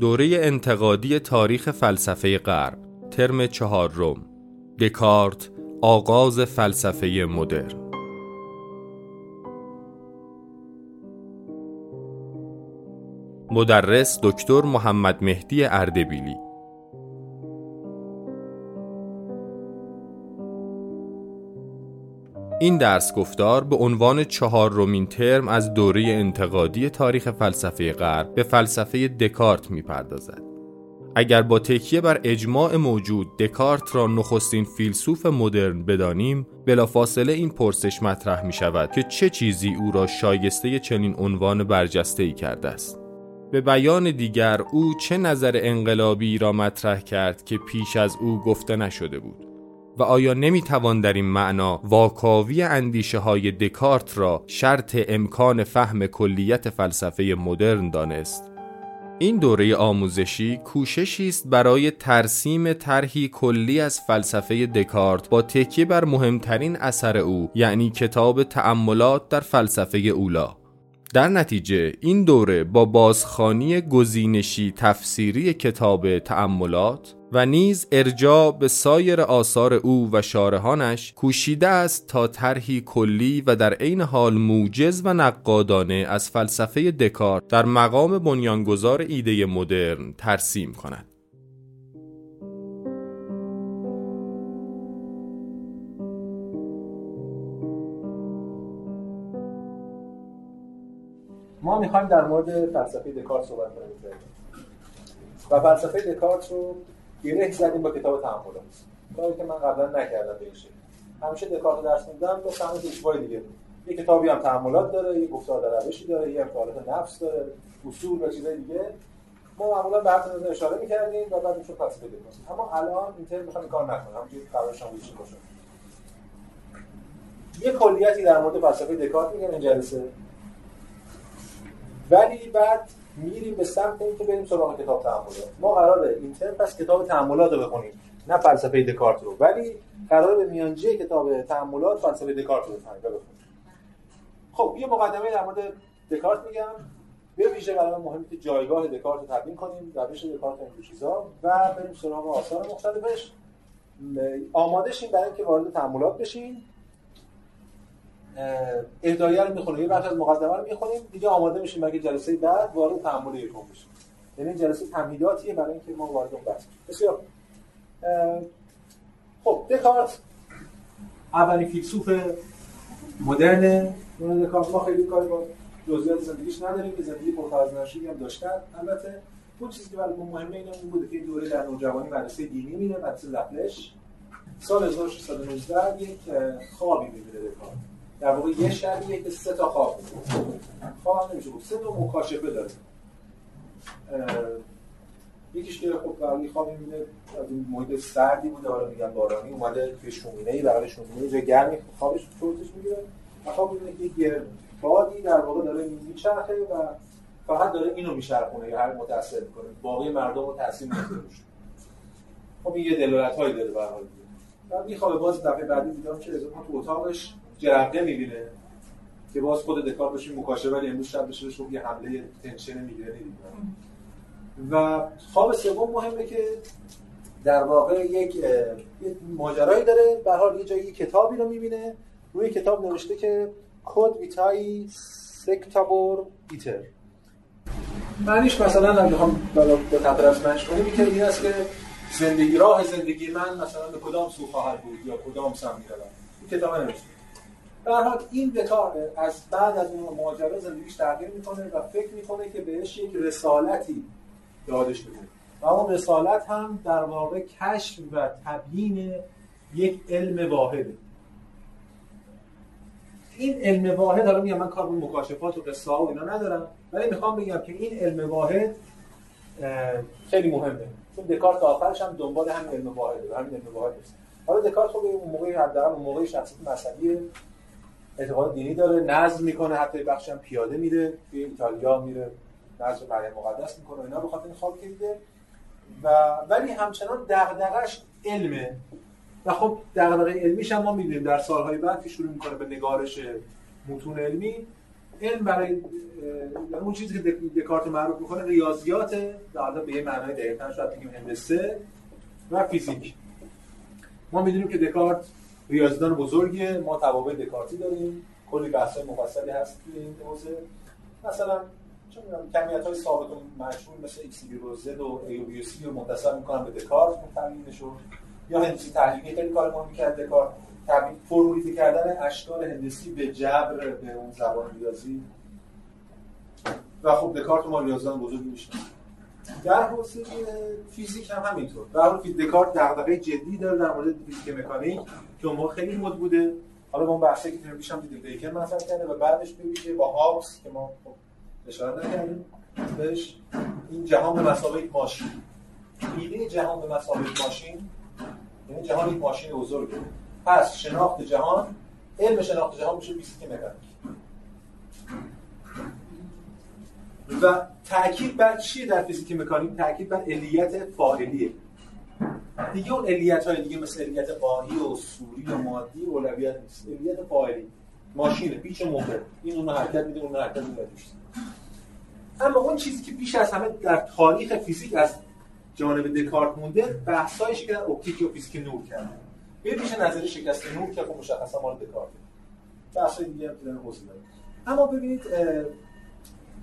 دوره انتقادی تاریخ فلسفه غرب ترم چهارم دکارت آغاز فلسفه مدرن. مدرس دکتر محمد مهدی اردبیلی. این درس گفتار به عنوان چهارمین ترم از دوره انتقادی تاریخ فلسفه غرب به فلسفه دکارت می‌پردازد. اگر با تکیه بر اجماع موجود دکارت را نخستین فیلسوف مدرن بدانیم بلافاصله این پرسش مطرح می شود که چه چیزی او را شایسته چنین عنوان برجسته ای کرده است به بیان دیگر او چه نظر انقلابی را مطرح کرد که پیش از او گفته نشده بود و آیا نمی‌توان در این معنا واکاوی اندیشه های دکارت را شرط امکان فهم کلیت فلسفه مدرن دانست؟ این دوره آموزشی کوششی است برای ترسیم طرحی کلی از فلسفه دکارت با تکیه بر مهمترین اثر او یعنی کتاب تأملات در فلسفه اولا. در نتیجه این دوره با بازخانی گزینشی تفسیری کتاب تأملات و نیز ارجاع به سایر آثار او و شارحانش کوشیده است تا طرحی کلی و در عین حال موجز و نقادانه از فلسفه دکارت در مقام بنیانگذار ایده مدرن ترسیم کند. ما می‌خوایم در مورد فلسفه دکارت صحبت کنیم. و فلسفه دکارت رو گره زدیم با کتاب تحملات کاری که من قبلا نکردم به این همیشه دکارت درس میدم به سمت اشتباه دیگه. یه کتابی هم تحملات داره یه گفتار در روشی داره یه امتحانات نفس داره اصول و چیزای دیگه. ما معمولا به هر اشاره می‌کردیم و بعد می‌شد فلسفه دکارت. اما الان این ترم می‌خوام کار نکنم. همونجوری قرارش هم باشه. یه کلیتی در مورد فلسفه دکارت میگم این جلسه. ولی بعد میریم به سمت اینکه بریم سراغ کتاب تأملات ما قراره این ترم پس کتاب تأملات رو بخونیم نه فلسفه دکارت رو. ولی قراره به میانجی کتاب تأملات فلسفه دکارت رو بخونیم. خب یه مقدمه در مورد دکارت میگم. به ویژه برای مهمه که جایگاه دکارت رو تبیین کنیم روش دکارت این چیزا. و بریم سراغ آثار مختلفش. آماده شیم برای اینکه وارد تأملات بشیم. اهدایه رو می‌خونیم. یه بخش از مقدمه رو می‌خونیم. دیگه آماده میشیم برای جلسه بعد وارد تأمل یکم بشیم. یعنی جلسه تمهیداتیه برای اینکه ما وارد اون بحث بسیار. خب دکارت. اولین فیلسوف مدرن. دکارت. ما خیلی کاری با جزئیات زندگیش نداریم که زندگی پرفراز هم داشتن. البته اون چیزی که برای ما مهمه اینه اون بوده که دوره در نوجوانی مدرسه دینی میره مدرسه لپلش. سال 1619 یک خوابی می‌بینه دکارت. در واقع یه شبیه که سه تا خواب خواب نمیشه. بود سه تا مکاشفه داره. یکیش که خب برای خواب می‌بینه از این محیط سردی بوده. حالا میگن بارانی اومده توی شومینه ای بغل شومینه جای گرمی خوابش چرتش می‌گیره و خواب می‌بینه که یه بادی در واقع داره میچرخه و فقط داره اینو میچرخونه یا هر متاثر می‌کنه. باقی مردم رو تاثیر نمی‌ذاره خب این یه دلالت هایی داره به حال. بعد میخوابه. باز دفعه بعدی دیدم که تو اتاقش جرقه می‌بینه. که باز خود دکار بشه مکاشفه ولی امروز شب بشه خب یه حمله تنشن می‌گیره و خواب سوم مهمه که در واقع یک ماجرایی داره. به حال یه جایی کتابی رو می‌بینه. روی کتاب نوشته که کد ویتای سکتابور ایتر. معنیش مثلا اگه بخوام به خاطر از کنیم که این است که زندگی راه زندگی من مثلا به کدام سو خواهد بود یا کدام سمت می‌روم. این کتاب نوشته. حال این دکار از بعد از اون ماجرا زندگیش تغییر می‌کنه و فکر می‌کنه که بهش یک رسالتی یادش بده. و اون رسالت هم در واقع کشف و تبیین یک علم واحده. این علم واحد حالا میگم من کار به مکاشفات و قصه و اینا ندارم ولی می‌خوام بگم که این علم واحد خیلی مهمه. چون دکارت آخرش هم دنبال همین علم واحده همین علم واحد است حالا دکارت خب اون موقعی حداقل اون موقعی شخصیت مذهبی اعتقاد دینی داره نظم می‌کنه حتی بخشی هم پیاده میره توی ایتالیا میره نظم مریم مقدس می‌کنه اینا به خاطر این خواب کلیده و ولی همچنان دغدغش علمه. و خب دغدغه علمیش هم ما می‌دونیم در سالهای بعد که شروع می‌کنه به نگارش متون علمی علم برای اون چیزی که دکارت معروف می‌کنه ریاضیات در به یه معنای دقیق‌تر شاید بگیم هندسه و فیزیک. ما می‌دونیم که دکارت ریاضیدان بزرگیه ما توابع دکارتی داریم. کلی بحث مفصلی هست توی این حوزه. مثلا چون کمیت های ثابت و مشهور مثل ایکس و زد و ای و بی سی رو منتسب می‌کنن به دکارت تمرینشون یا هندسی تحلیلی خیلی کار ما می‌کرد دکارت. تبدیل فروریزه کردن اشکال هندسی به جبر به اون زبان ریاضی. و خب دکارت ما ریاضیان بزرگ میشه در حوزه فیزیک هم همینطور. در حالی که دکارت دغدغه جدی داره در مورد فیزیک مکانیک که اون خیلی مد بوده. حالا اون بحثی که تیم پیشم دیدیم بیکن مثلا کرده و بعدش ببینید با هابس که ما خب اشاره نکردیم بهش این جهان به مسابقه ماشین. ایده جهان به مسابقه ماشین یعنی جهان یک ماشین بزرگه پس شناخت جهان علم شناخت جهان میشه فیزیک مکانیک. و تاکید بر چیه در فیزیک مکانیک تاکید بر علیت فاعلیه. دیگه اون علیت های دیگه مثل علیت قاهی و سوری و مادی اولویت نیست. علیت فاعلی. ماشینه. پیچ و موقع این اون حرکت میده اون حرکت میده اما اون چیزی که بیش از همه در تاریخ فیزیک از جانب دکارت مونده بحثایش که در اپتیک و فیزیک نور کرده. به پیش نظری شکست نور که خب مشخصا مال دکارت. بحث دیگه هم اما ببینید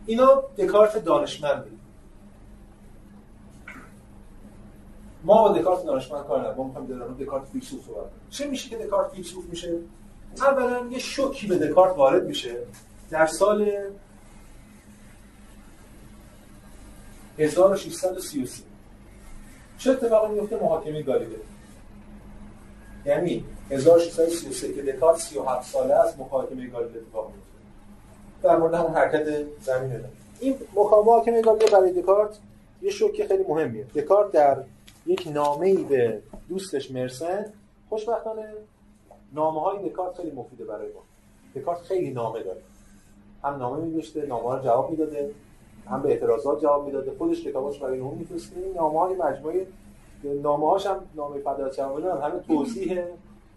اینا دکارت دانشمندی ما با دکارت دانشمند کار نداریم. ما می‌خوایم در دکارت فیلسوف صحبت چه میشه که دکارت فیلسوف میشه؟ اولا یه شوکی به دکارت وارد میشه. در سال 1633 چه اتفاقی میفته محاکمه گالیله. یعنی 1633 که دکارت 37 ساله است محاکمه گالیله اتفاق میفته در مورد همون حرکت زمین ده. این محاکمه گالیله برای دکارت یه شوکی خیلی مهمیه. دکارت در یک نامه ای به دوستش مرسن خوشبختانه نامه های دکارت خیلی مفیده برای ما. دکارت خیلی نامه داره. هم نامه می‌نوشته نامه رو جواب می‌داده هم به اعتراضات جواب می‌داده. خودش کتاباش برای اون میفرسته. این نامه های مجموعه نامه هاش هم نامه شمال هم همه توضیح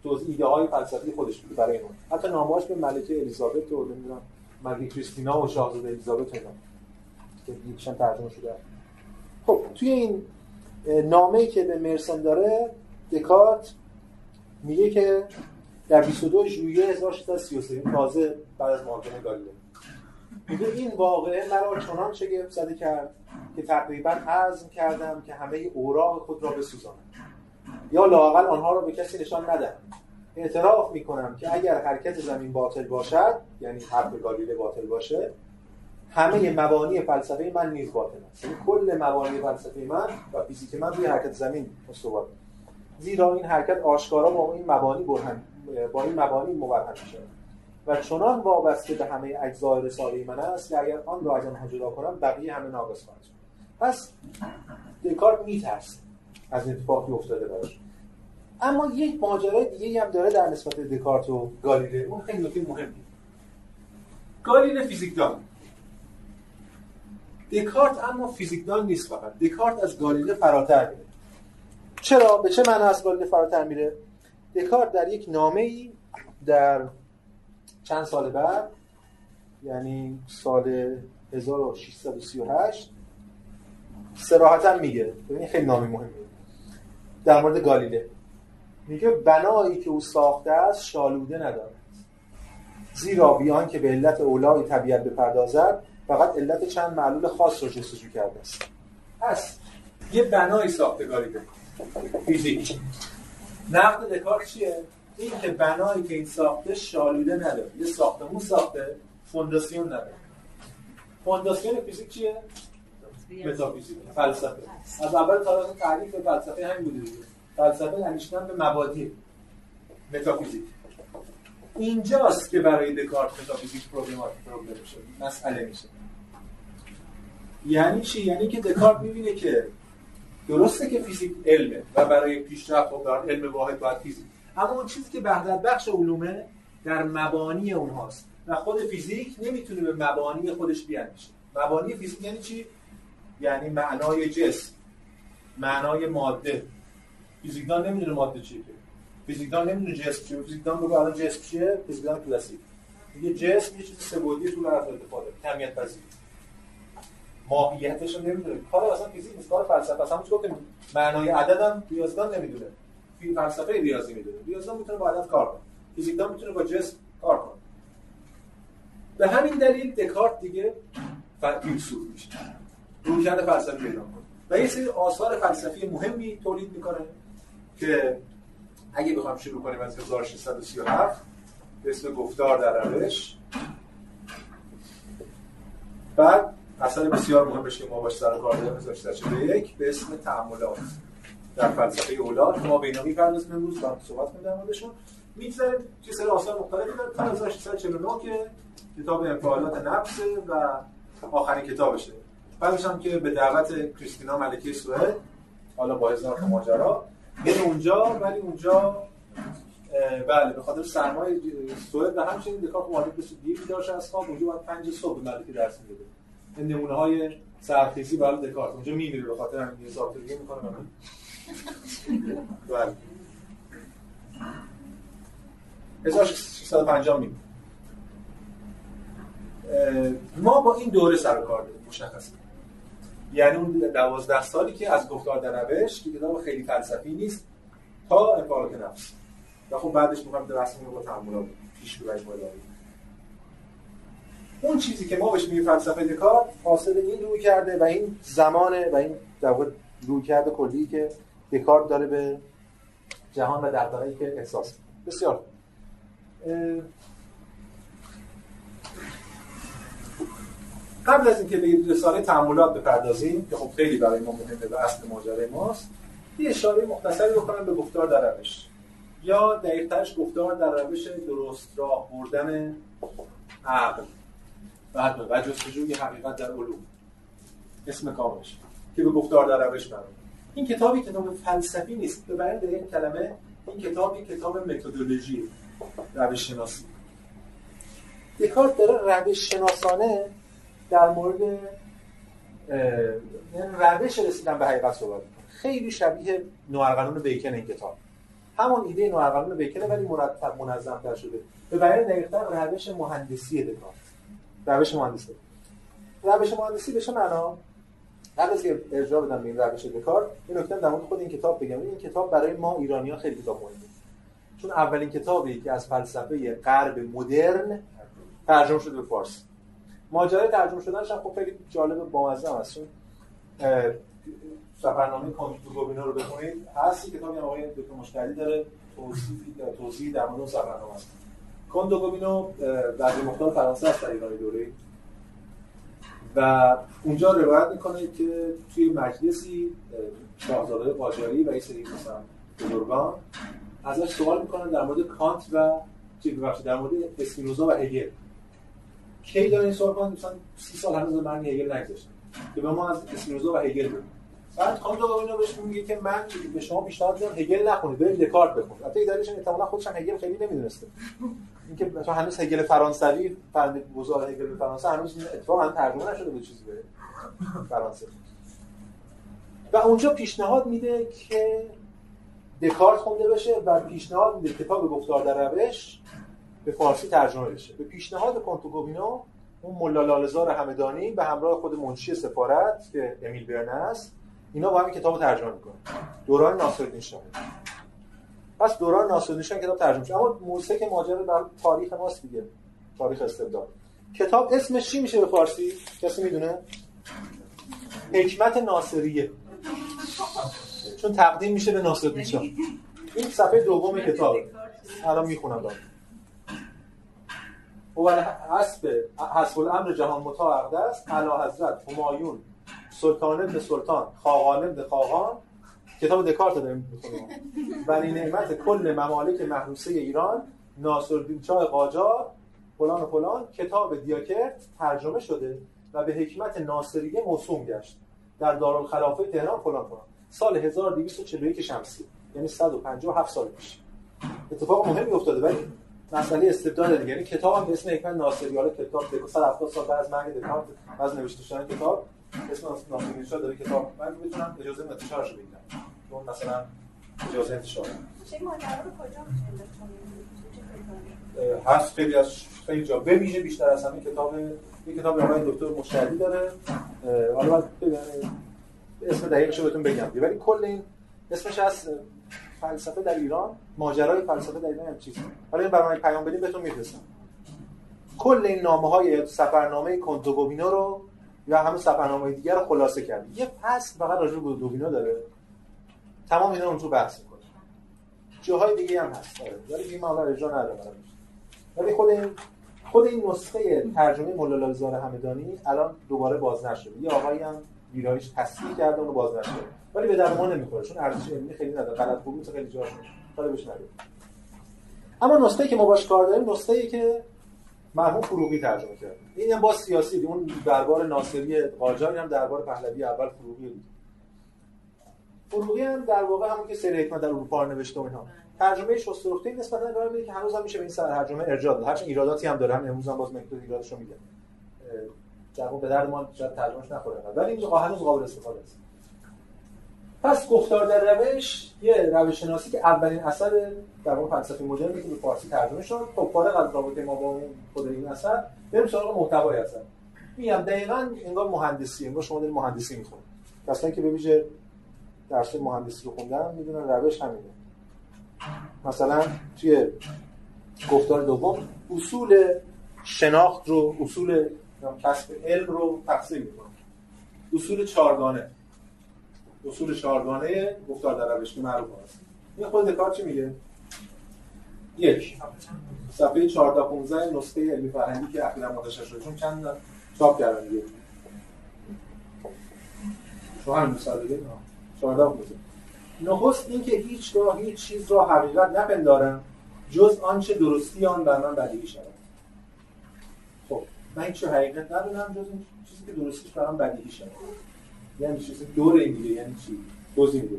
توضیح ایده های فلسفی خودش بود برای اون حتی نامه هاش به ملکه الیزابت و نمی‌دونم ملکه کریستینا و شاهزاده الیزابت اینا که یکشون ترجمه شده. خب توی این نامه‌ای که به مرسن داره دکارت میگه که در 22 ژوئیه 1633 تازه بعد از محاکمه گالیله. میگه این واقعه مرا چنان شگفت زده کرد که تقریبا عزم کردم که همه اوراق خود را بسوزانم. یا لاقل آنها را به کسی نشان ندهم. اعتراف می‌کنم که اگر حرکت زمین باطل باشد یعنی حرف گالیله باطل باشه همه مبانی فلسفه من نیز باطل است. یعنی کل مبانی فلسفه من و فیزیک من روی حرکت زمین استوار زیرا این حرکت آشکارا با این مبانی برهن با این مبانی مبرهن میشه. و چنان وابسته به همه اجزای رساله من است که اگر آن را از آنها جدا کنم بقیه همه ناقص خواهد پس دکارت میترسه از اتفاقی افتاده براش. اما یک ماجرای دیگه هم داره در نسبت دکارت و گالیله. اون خیلی نکته مهمی. گالیله فیزیکدان دکارت اما فیزیکدان نیست فقط. دکارت از گالیله فراتر میره. چرا؟ به چه معنی از گالیله فراتر میره؟ دکارت در یک نامه ای در چند سال بعد یعنی سال 1638 سراحتا میگه. ببین خیلی نامی مهمه در مورد گالیله. میگه بنایی که او ساخته است شالوده ندارد. زیرا بیان که به علت اولای طبیعت بپردازد فقط علت چند معلول خاص رو جستجو کرده است. پس یه بنایی ساخته گالیله فیزیک. نقد دکارت چیه؟ این که بنایی که این ساخته شالوده نداره. یه ساختمون ساخته فونداسیون نداره. فونداسیون فیزیک چیه؟ متافیزیک. فلسفه. از اول تا تعریف فلسفه همین بوده دیگه. فلسفه اندیشیدن به مبادی متافیزیک. اینجاست که برای دکارت متافیزیک problematic problem میشه مسئله میشه. یعنی چی؟ یعنی که دکارت می‌بینه که درسته که فیزیک علمه و برای پیشرفت و برای علم واحد باید فیزیک. اما اون چیزی که وحدت بخش علومه در مبانی اونهاست. و خود فیزیک نمی‌تونه به مبانی خودش بیاندیشه مبانی فیزیک یعنی چی؟ یعنی معنای جسم معنای ماده. فیزیکدان نمی‌دونه ماده چیه فیزیکدان نمی‌دونه جسم چیه. فیزیکدان بگو الان جسم چیه فیزیکدان کلاسیک. یه جسم یه چیز سه‌بعدی طول عرض اتفاق داره کمیت پذیر ماهیتش رو نمی‌دونه. کار اصلا فیزیک نیست کار فلسفه اصلا که معنای عدد هم ریاضیدان نمی‌دونه. فلسفه ریاضی می‌دونه. ریاضیدان می‌تونه با عدد کار کنه. فیزیکدان می‌تونه با جسم کار کنه. به همین دلیل دکارت دیگه فیلسوف میشه. رویکرد فلسفی پیدا کنه. و یه سری آثار فلسفی مهمی تولید می‌کنه. که اگه بخوام شروع کنیم از 1637 به اسم گفتار در روش. بعد اثر بسیار مهمش که ما باش سر کار داریم 1641 به اسم تعاملات. در فلسفه اولاد ما به اینا می‌پردازیم امروز با صحبت کنیم در موردشون. می‌گذاریم چه سری آثار مختلفی داره. تا 1649 که کتاب انفعالات نفس و آخرین کتابشه. بعدش هم که به دعوت کریستینا ملکه سوئد حالا با هزار ماجرا. میره اونجا ولی اونجا بله به خاطر سرمایه سوئد و همچنین دکار خب به دیر داشت از خواب اونجا باید پنج صبح به ملکه درس میده این نمونه های سرخیزی برای دکارت اونجا میمیره به خاطر همین دیگه می‌کنه بله. 1650 میمیره ما با این دوره سر کار داریم مشخصه یعنی اون دوازده سالی که از گفتار در روش که کتاب خیلی فلسفی نیست تا انفعالات نفس. و خب بعدش می‌خوام درس رو با تعاملات پیش ببریم اون چیزی که ما بهش میگیم فلسفه دکارت حاصل این روی کرده و این زمانه و این در روی کرده کلی که دکارت داره به جهان و دغدغه‌ای که احساس بسیار قبل از اینکه به رساله تعاملات بپردازیم که خب خیلی برای ما مهمه و اصل ماجرای ماست یه اشاره مختصری بکنم به گفتار در روش. یا دقیقترش گفتار در روش درست راه بردن عقل. و و جستجوی حقیقت در علوم. اسم کاملش. که به گفتار در روش برای. این کتابی کتاب فلسفی نیست به بیان این کلمه این کتابی کتاب متدولوژی روش شناسی دکارت داره روش شناسانه در مورد یعنی روش رسیدن به حقیقت صحبت خیلی شبیه نوارقانون بیکن این کتاب. همون ایده نوارقانون بیکنه ولی مرتب منظم تر شده. به بیان دقیقتر روش مهندسی دکارت روش مهندسی. روش مهندسی بشه معنا؟ قبل از که ارجاع بدم به این روش دکارت این نکته در مورد خود این کتاب بگم. این کتاب برای ما ایرانیان خیلی کتاب مهمه. چون اولین کتابی که از فلسفه غرب مدرن ترجمه شده به فارسی. ماجرای ترجمه شدنش هم خب خیلی جالب بامزه هم هست. سفرنامه گوبینو رو بخونید هستی کتابی آقای دکتر مشتری داره توضیح توضیح در مورد سفرنامه است. گوبینو در مختار فرانسه است در ایران دوره. و اونجا روایت می‌کنه که توی مجلسی شاهزاده قاجاری و یه سری مثلا بزرگان ازش سوال می‌کنن در مورد کانت و چی در مورد اسپینوزا و هگل. کی داره این سوال کنن مثلا 30 سال هنوز من هگل نگذاشتم. که به ما از اسپینوزا و هگل بگو بعد کانت اینو بهش میگه که من به شما پیشنهاد میدم هگل نخونید برید دکارت بخونید. البته ایدهش احتمالاً خودش هم هگل خیلی نمی‌دونسته. اینکه مثلا هنوز هگل فرانسوی فرند بزرگ هگل فرانسه هنوز اتفاق هم ترجمه نشده به چیزی به فرانسه. و اونجا پیشنهاد میده که دکارت خونده بشه و پیشنهاد میده کتاب گفتار در روش به فارسی ترجمه بشه. به پیشنهاد کنتوگوبینو اون ملا لالزار همدانی به همراه خود منشی سفارت که امیل برنه است اینا با هم کتاب ترجمه می‌کنن. دوران ناصرالدین شاه. پس دوران ناصرالدین شاه کتاب ترجمه شد اما موسیقی ماجرا در تاریخ ماست دیگه. تاریخ استبداد. کتاب اسمش چی میشه به فارسی؟ کسی می‌دونه؟ حکمت ناصریه. چون تقدیم میشه به ناصرالدین شاه. این صفحه دوم کتاب. الان می‌خونم دارم و حسب حسب الامر جهان مطاع است. اعلی حضرت همایون سلطان ابن سلطان خاقان ابن خاقان. کتاب دکارت داریم می‌خونیم. ولی نعمت کل ممالک محروسه ایران ناصرالدین شاه قاجار فلان و فلان. کتاب دیاکرت ترجمه شده و به حکمت ناصریه موسوم گشت. در دارالخلافه تهران فلان فلان. سال 1241 شمسی یعنی 157 سال پیش. اتفاق مهمی افتاده ولی مسئله استبداد دیگه. یعنی کتاب هم به اسم حکمت ناصری. حالا کتاب 170 سال بعد از مرگ دکارت از نوشته شدن کتاب اسم ناصری شاه داره کتاب. من می‌تونم اجازه انتشارش رو بگیرم. چون مثلا اجازه انتشار. چه ماجرا؟ رو کجا میشه هست خیلی از خیلی جا به ویژه بیشتر از همین کتاب یک کتاب آقای دکتر مشتری داره. حالا اسم دقیقش رو بهتون بگم. ولی کل این اسمش از فلسفه در ایران ماجرای فلسفه در ایران هم چیز؟ حالا این برنامه پیام بدیم بهتون میفرستم. کل این نامه های سفرنامه کنتوگوبینو رو یا همه سفرنامه دیگر رو خلاصه کرد یه فصل فقط راجع به دوبینو داره. تمام اینا اونجا بحث می‌کنه. جاهای دیگه هم هست. آره. ولی این حالا اجرا نداره ولی خود این خود این نسخه ترجمه مولا همدانی الان دوباره بازنشر شده. یه آقایی هم ویرایش تصحیح کرده اونو بازنشر ولی به درد ما نمی‌خوره چون ارزش علمی خیلی نداره. غلط خوبی خیلی جاش بهش نداره اما نسخه که ما باش کار داریم نسخه که مرحوم فروغی ترجمه کرد. این هم با سیاسی اون دربار ناصری قاجار هم دربار پهلوی اول فروغی بود. فروغی هم در واقع همون که سری حکمت در اروپا نوشته و اینها ترجمه شسترخته نسبتا ارائه میده که هنوز هم میشه به این ترجمه ارجاع داد. هرچند ایراداتی هم داره. هم امروز هم باز مکتوب ایرادشو میده. در به درد ما شاید ترجمهش نخوره. ولی این هنوز قابل استفاده است. پس گفتار در روش یه روش شناسی که اولین اثر در واقع فلسفه مدرن که به فارسی ترجمه شد. خب فارغ از رابطه ما با اون خود این اثر بریم سراغ محتوای اثر. میگم دقیقاً انگار مهندسی انگار شما دارید مهندسی می‌خونید. کسایی که به ویژه درس مهندسی رو خوندن می‌دونن روش همینه. مثلا توی گفتار دوم اصول شناخت رو اصول کسب علم رو تقسیم می‌کنه اصول چارگانه اصول چهارگانه گفتار در روش که معروف است. این خود دکارت چی میگه؟ یک. صفحه 14 15 نسخه علمی فرهنگی که اخیرا منتشر شده. چون چند چاپ کردن دیگه. شما هم مثال دیگه؟ 14 15 نخست اینکه هیچگاه هیچ چیز را حقیقت نپندارم. جز آنچه درستی آن بر من بدیهی شود. من هیچ حقیقت ندونم جز این چیزی که درستیش برام بدیهی شود یعنی چیزی دور این یعنی چی؟ میده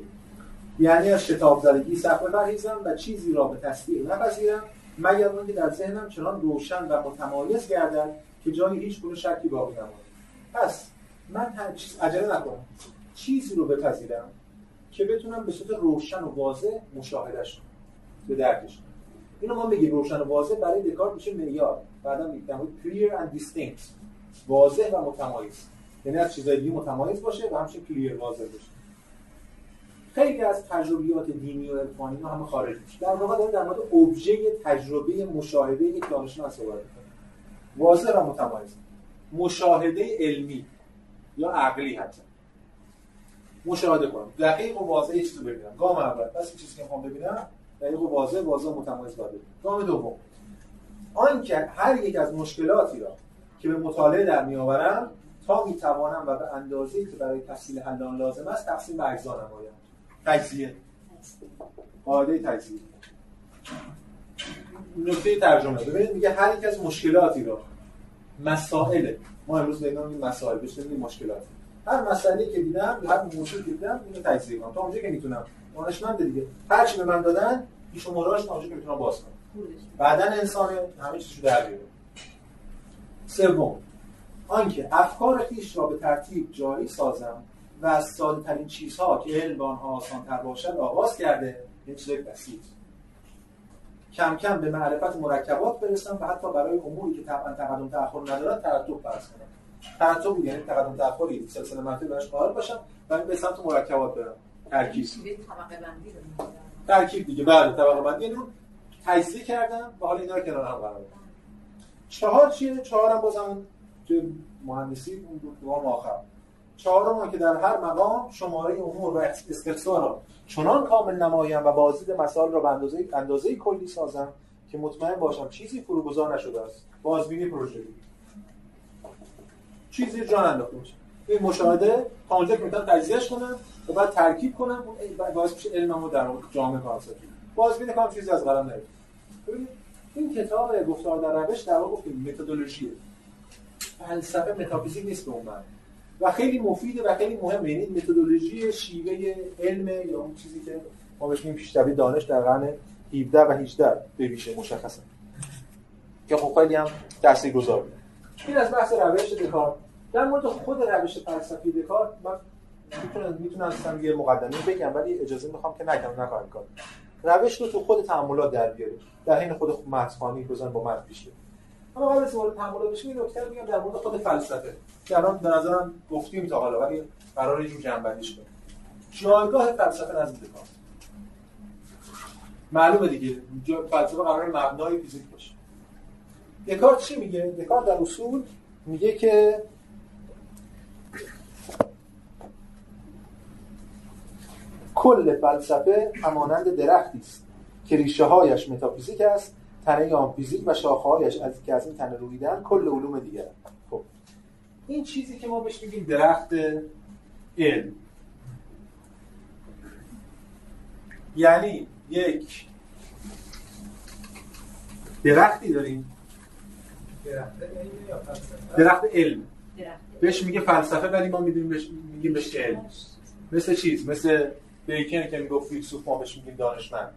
یعنی از شتاب زدگی پرهیزم و چیزی را به تصدیق نپذیرم مگر آنکه در ذهنم چنان روشن و متمایز گردد که جای هیچ گونه شکی باقی نماند. پس من هر چیز عجله نکنم. چیزی رو بپذیرم که بتونم به صورت روشن و واضح مشاهدهش کنم به درکش کنم اینو ما میگیم روشن و واضح برای دکارت میشه معیار. بعدا میگم clear and distinct. واضح و متمایز. یعنی از چیزای دیگه متمایز باشه و همچنین کلیر واضح باشه. خیلی از تجربیات دینی و عرفانی رو همه خارج میشه در واقع داره در مورد ابژه تجربه مشاهده یک دانشمند صحبت می‌کنه واضح و متمایز. مشاهده علمی یا عقلی حتی. مشاهده کنم. دقیق و واضح چیزی ببینم. گام اول. پس چیزی که می‌خوام ببینم دقیق و واضح واضح متمایز باید گام دوم. آنکه هر یک از مشکلاتی را که به مطالعه در میآورم تا می‌توانم و به اندازه‌ای که برای تحصیل حل آن لازم است تقسیم به اجزا نمایم. تجزیه. قاعده تجزیه. نکته ترجمه. ببینید میگه هر یک از مشکلاتی را مسائل. ما امروز به این مسائل بهش مشکلات. هر مسئله که دیدم هر موضوعی که دیدم اینو تجزیه کنم تا اونجا که می‌تونم. دانشمند دیگه. هر چی به من دادن این شماره‌اش تا که می‌تونم باز کنم. بعدا انسان همه چیزو در بیاره. سوم آنکه افکار خیش را به ترتیب جاری سازم و از ساده ترین چیزها که علم به آنها آسان تر باشد آغاز کرده این چیز بسیط. کم کم به معرفت مرکبات برسم و حتی برای اموری که طبعا تقدم تأخر ندارد ترتب فرض کنم. ترتب یعنی تقدم تأخری سلسله مراتب براش قائل باشم و به سمت مرکبات برم. ترکیب ترکیب دیگه. بله طبقه بندی. یعنی تجزیه کردم و حالا اینا رو کنار هم قرار چهار چیه؟ چهارم بازم که مهندسی اون دو آخر. چهارم که در هر مقام شماره امور و استقصا را چنان کامل نمایم و بازدید مسائل را به اندازه اندازه کلی سازم که مطمئن باشم چیزی فروگذار نشده است. بازبینی پروژه چیزی جان انداخته این مشاهده تا اونجا می‌تونم تجزیهش کنم و بعد ترکیب کنم باعث میشه علممو در جامعه concept بازبینی کنم چیزی از قلم نیاد. این کتاب گفتار در روش در واقع متدولوژیه. فلسفه متافیزیک نیست به اون و خیلی مفیده و خیلی مهمه. یعنی متدولوژی شیوه علم یا اون چیزی که ما بهش میگیم پیشروی دانش در قرن 17 و 18 به ویژه مشخصه. که خب خیلی هم تاثیرگذار این از بحث روش دکارت در مورد خود روش فلسفی دکارت من می‌تونم می‌تونم یه مقدمه بگم ولی اجازه می‌خوام که نگم نکنم کار روش رو تو خود تعاملات در بیاره در حین خود متخانی بزن با متن پیش اما قبل از وارد تعاملات بشیم این نکته میگم در مورد خود فلسفه. که الان به نظرم گفتیم تا حالا ولی قرار یه جور جنبندیش کنیم. جایگاه فلسفه نزد دکارت. معلومه دیگه. فلسفه قرار مبنای فیزیک باشه. دکارت چی میگه؟ دکارت در اصول میگه که کل فلسفه همانند درختی است که ریشه هایش متافیزیک است تنه آن فیزیک و شاخه هایش از که از این تنه رویدن کل علوم دیگر خب. این چیزی که ما بهش میگیم درخت علم. یعنی یک درختی داریم. درخت علم. بهش میگه فلسفه ولی ما می‌دونیم بهش میگیم بهش علم. مثل چیز؟ مثل بیکن که میگه فیلسوف ما بهش میگیم دانشمند.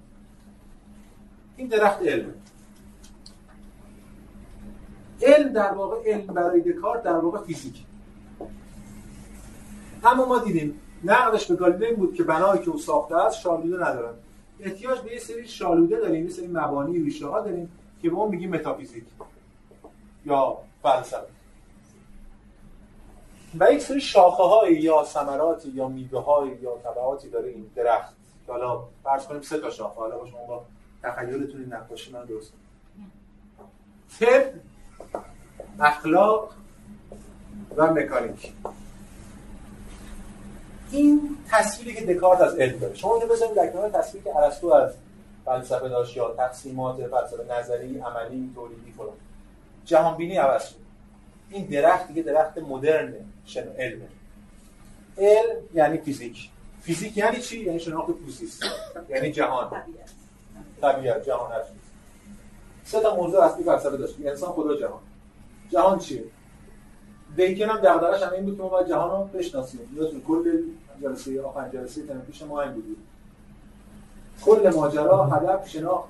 این درخت علم. علم در واقع علم برای دکارت در واقع فیزیک. اما ما دیدیم نقدش به گالیله بود که بنایی که او ساخته است شالوده ندارن احتیاج به یه سری شالوده داریم یه سری مبانی ریشه ها داریم که به اون میگیم متافیزیک یا فلسفه. و یک سری شاخه های یا ثمراتی یا میوه های یا طبعاتی داره این درخت. حالا فرض کنیم سه تا شاخه. حالا با شما با تخیلتون این نقاشی من درست طب اخلاق و مکانیک. این تصویری که دکارت از علم داره. شما اینو بزنید در کنار تصویری که ارسطو از فلسفه داشت یا تقسیمات فلسفه نظری عملی تولیدی فلان. جهان بینی شد. این درخت دیگه درخت مدرن شنو علمه علم یعنی فیزیک. فیزیک یعنی چی؟ یعنی شناخت پوزیست یعنی جهان. طبیعت جهان هست سه تا موضوع اصلی فلسفه داشت. انسان خدا جهان. جهان چیه؟ بیکن هم دغدغه‌اش هم این بود که ما باید جهان رو بشناسیم. یادتون کل جلسه آخرین جلسه پیش ما این بود. کل ماجرا هدف شناخت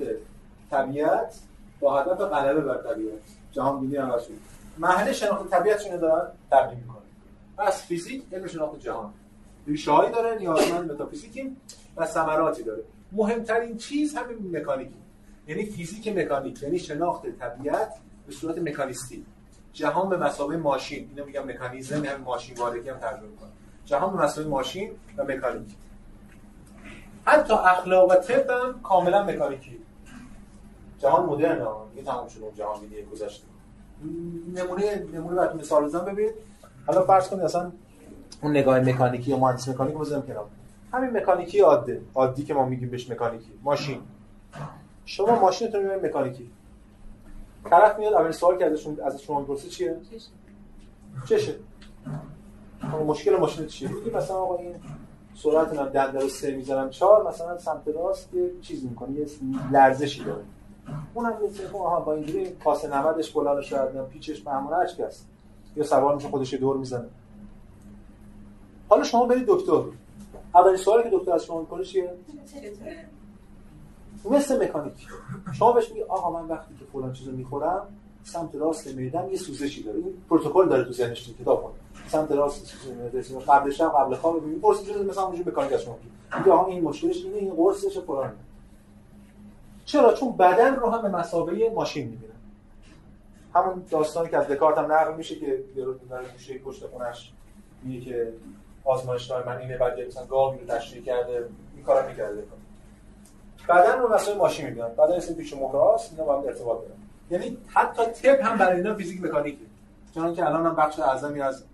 طبیعت با هدف غلبه بر طبیعت. جهان بینی هم شد محل شناخت طبیعت چونه دارن تبدیل پس فیزیک علم شناخت جهان. ریشه هایی داره نیازمند متافیزیکیم و ثمراتی داره. مهمترین چیز همین مکانیکی. یعنی فیزیک مکانیک یعنی شناخت طبیعت به صورت مکانیستی. جهان به مسابقه ماشین اینو میگم مکانیزم هم ماشین وارگی هم ترجمه کنم جهان به مسابقه ماشین و مکانیک. حتی اخلاق و طب هم کاملا مکانیکی. جهان مدرن ها دیگه تمام شد اون جهان بینی گذشته. نمونه نمونه براتون مثال بزنم. ببینید حالا فرض کنید اصلا اون نگاه مکانیکی یا مهندس مکانیک بزنم کنار. همین مکانیکی عاده عادی که ما میگیم بهش مکانیکی. ماشین. شما ماشینتون می‌بینید مکانیکی. طرف میاد اول سوال که ازشون از شما می‌پرسه چیه؟ چشه مشکل ماشین چیه؟ مثلا آقا این سرعت من دنده رو سه می‌ذارم چهار مثلا سمت راست یه چیزی می‌کنه یه لرزشی داره. اونم میگه خب آها با اینجوری کاسه 90ش بلند شاید پیچش معمولا است یا سوار میشه خودش دور می‌زنه. حالا شما برید دکتر. اولین سوالی که دکتر از شما می‌کنه چیه؟ مثل مکانیک. شما بهش میگی آقا من وقتی که فلان چیزو می‌خورم سمت راست معدم یه سوزشی داره. این پروتکل داره تو ذهنش کتاب کن سمت راست معده قبلش هم قبل خواب می‌پرسی چیزی مثلا اونجوری مکانیک از شما میگه آقا این مشکلش اینه این قرصش فلان چرا؟ چون بدن رو هم به مسابقه ماشین می‌بینن همون داستانی که از دکارت هم نقل میشه که یارو در گوشه پشت خونش میگه که آزمایشگاه من اینه بعد مثلا گاوی رو تشریح کرده این کارا می‌کرده. بدن رو مسابقه ماشین می‌بینن. بدن اسم مهره است اینا با هم ارتباط دارن. یعنی حتی تپ هم برای اینا فیزیک مکانیکه. چون که الان هم بخش اعظمی از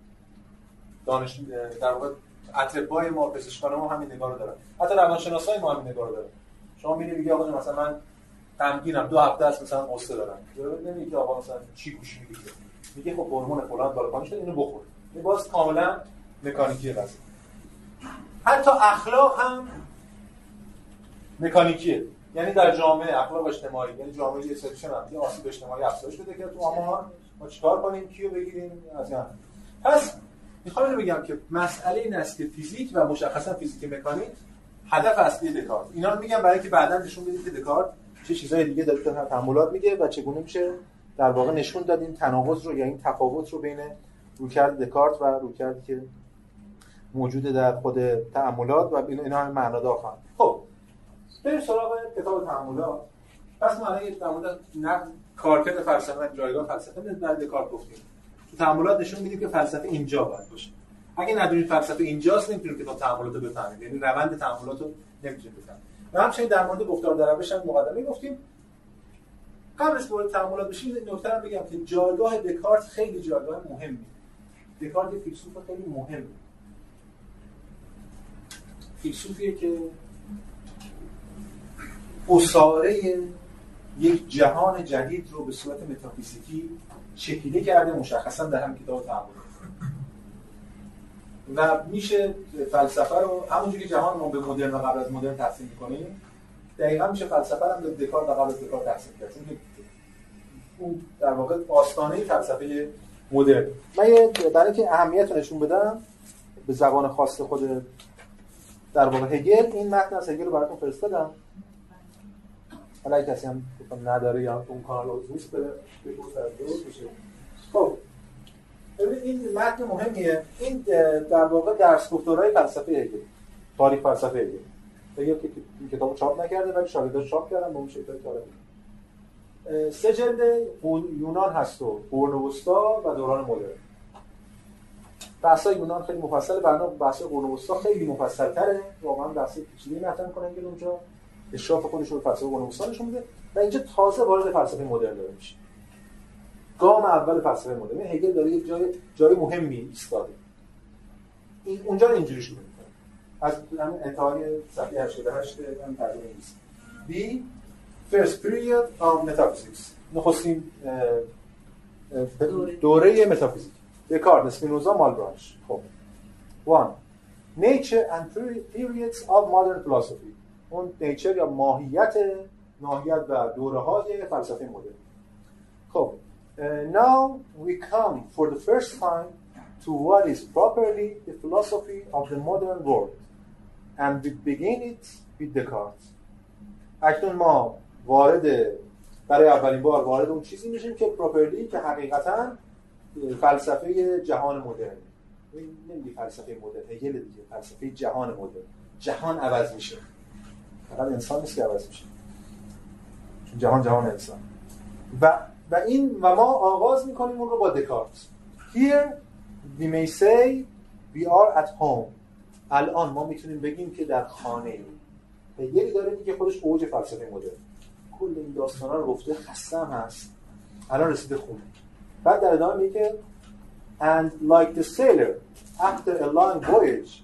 دانش در واقع اطبای ما پزشکان ما همین نگاه رو دارن. حتی روانشناسای ما همین نگاه رو دارن. شما میری میگی آقا مثلا من غمگینم. دو هفته است مثلا قصه دارم. نمیگه آقا مثلا چی گوش میدی میگه خب هورمون فلان بالا پایین شده اینو بخور. این باز کاملا مکانیکی قضیه حتی اخلاق هم مکانیکیه. یعنی در جامعه اخلاق اجتماعی یعنی جامعه یه سکشن هم یه آسیب اجتماعی افزایش بده که تو آمار ما چیکار کنیم کیو بگیریم از این پس می‌خوام بگم که مسئله این است که فیزیک و مشخصا فیزیک مکانیک هدف اصلی دکارت. اینا رو میگم برای اینکه بعدا نشون بدید که دکارت چه چیزای دیگه داره تعاملات میگه و چگونه میشه در واقع نشون داد این تناقض رو یا این تفاوت رو بین رویکرد دکارت و رویکردی که موجوده در خود تعاملات و اینا هم معنادار خواهند خب بریم سراغ کتاب تعاملات پس ما الان مورد نقد کارکرد فلسفه جایگاه فلسفه در دکارت گفتیم. تو تعاملات نشون میدیم که فلسفه اینجا باید باشه. اگه ندونید فلسفه اینجاست نمی‌تونید کتاب تعاملات رو بفهمید. یعنی روند تعاملات رو نمی‌تونید بفهمید. و همچنین در مورد گفتار در روش هم مقدمه گفتیم. قبل از وارد تعاملات بشیم نکته بگم که جایگاه دکارت خیلی جایگاه مهمی دکارت فیلسوف خیلی مهمه. فیلسوفیه که اصاره یک جهان جدید رو به صورت متافیزیکی شکیده کرده مشخصا در هم کتاب تعامل و میشه فلسفه رو همونجوری که جهان ما به مدرن و قبل از مدرن تقسیم می‌کنیم دقیقا میشه فلسفه هم به دکارت و قبل از دکارت تقسیم کرد. چون اون در واقع آستانه فلسفه مدرن. من برای اینکه اهمیت رو نشون بدم به زبان خاص خود در واقع هگل این متن از هگل رو براتون فرستادم. حالا کسی هم نداره یا اون کانال رو نیست بره بشه این متن مهمیه. این در واقع درس گفتارهای فلسفه هگل تاریخ فلسفه هگل هگل که این کتاب چاپ نکرده ولی شاگرداش چاپ کردن به اون شکل کاره سه جلد یونان هست و وسطا و دوران مدرن. بحث یونان خیلی مفصل برنامه بحث وسطا خیلی مفصل تره واقعا بحث پیچیده مطرح کنن که اونجا اشراف خودش رو فلسفه وسطا نشون میده. و اینجا تازه وارد فلسفه مدرن داره میشه. گام اول فلسفه مدرن هگل داره یک جای جای مهمی ایستاده. این اونجا رو اینجوری شروع می‌کنه. از انتهای صفحه 88 من ترجمه نیست B first period of metaphysics. نخستین دوره. متافیزیک. دکارت اسپینوزا مالبرانش خب. One nature and periods of modern philosophy. اون نیچر یا ماهیت ماهیت و دوره های فلسفه مدرن. خب. Now we come for the first time to what is properly the philosophy of the modern world and we begin it with Descartes. اکنون ما وارد برای اولین بار وارد اون چیزی میشیم که پروپرلی که حقیقتا فلسفه جهان مدرن. نمیگه فلسفه مدرن هگل دیگه فلسفه جهان مدرن. جهان عوض میشه. فقط انسان نیست که عوض میشه. چون جهان جهان انسان. و و این و ما آغاز می‌کنیم اون رو با دکارت. Here we may say we are at home. الان ما می‌تونیم بگیم که در خانه ایم. هگلی داره میگه خودش اوج فلسفه مدرن. کل این داستان ها رو گفته خستم هست. الان رسیده خونه. بعد در ادامه میگه and like the sailor after a long voyage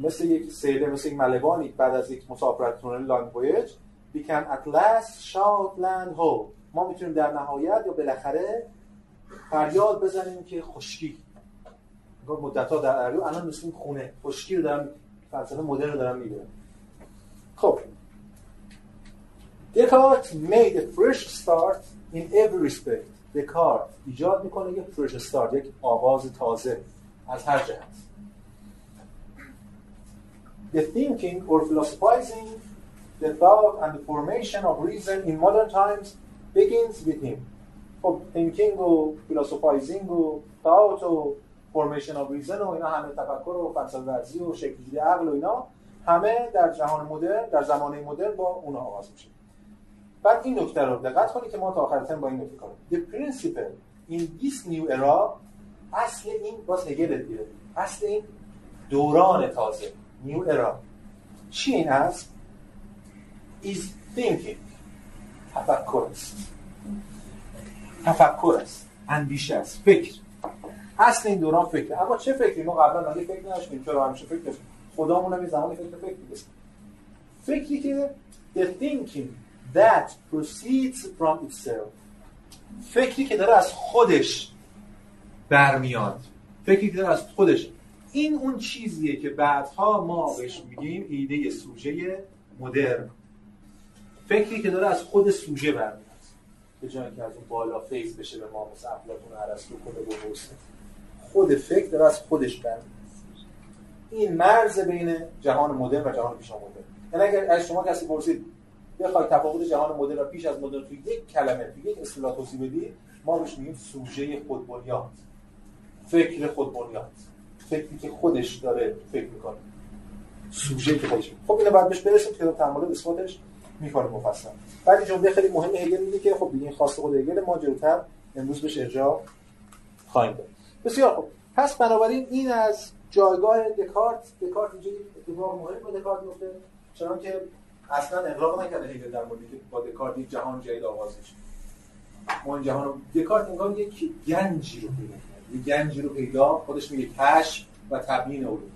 مثل یک سیلر مثل یک ملبانی بعد از یک مسافرت لانگ ویج we can at last shout land ho ما می‌تونیم در نهایت یا بالاخره فریاد بزنیم که خشکی. مدت ها در اریو الان مثل خونه. خشکی رو دارم فلسفه مدرن رو دارم می‌گیرم. خب. Descartes made a fresh start in every respect. دکارت ایجاد می‌کنه یک فرش استارت یک آغاز تازه از هر جهت. The thinking or philosophizing the thought and the formation of reason in modern times begins with him. خب thinking و philosophizing و thought و formation of reason و اینا همه تفکر و فلسفه و شکلگیری عقل و اینا همه در جهان مدرن در زمانه مدرن با اونها آغاز میشه. بعد این نکته رو دقت کنید که ما تا آخر با این نکته کنیم. The principle in this new era اصل این باز هگل دیگه اصل این دوران تازه new era. چی این هست is thinking. تفکر است. تفکر است. اندیشه است. فکر. اصل این دوران فکر. اما چه فکری ما قبلا مگه فکر نداشتیم چرا همیشه فکر داشتیم خدامون هم زمانی فکر فکر فکری که the thinking that proceeds from itself. فکری که داره از خودش برمیاد. فکری که داره از خودش. این اون چیزیه که بعدها ما بهش میگیم ایده سوژه مدرن. فکری که داره از خود سوژه برمیاد به جای که از اون بالا فیض بشه به ما مثل افلاطون ارسطو خود بوست خود فکر داره از خودش برمیاد این مرز بین جهان مدرن و جهان پیشا مدرن یعنی اگر از شما کسی پرسید بخوای تفاوت جهان مدرن و پیش از مدرن توی یک کلمه توی یک اصطلاح توضیح بدی ما بهش میگیم سوژه خودبنیاد فکر خودبنیاد فکری که خودش داره فکر می‌کنه. سوژه که خودش. خب اینو بعد بهش برسیم که تعامل اثباتش. می‌کنه مفصل. بعد جمله خیلی مهم هگل میگه که خب این خواست خود هگل ما جلوتر امروز بهش ارجاع خواهیم داد. بسیار خوب. پس بنابراین این از جایگاه دکارت دکارت اینجا اتفاق مهم با دکارت میفته چون که اصلا اقراق نکرده هگل در موردی که با دکارت یک جهان جدید آغاز میشه ما جهان رو دکارت انگار یک گنجی رو پیدا کرد یک گنجی رو پیدا خودش میگه کشف و تبیین علوم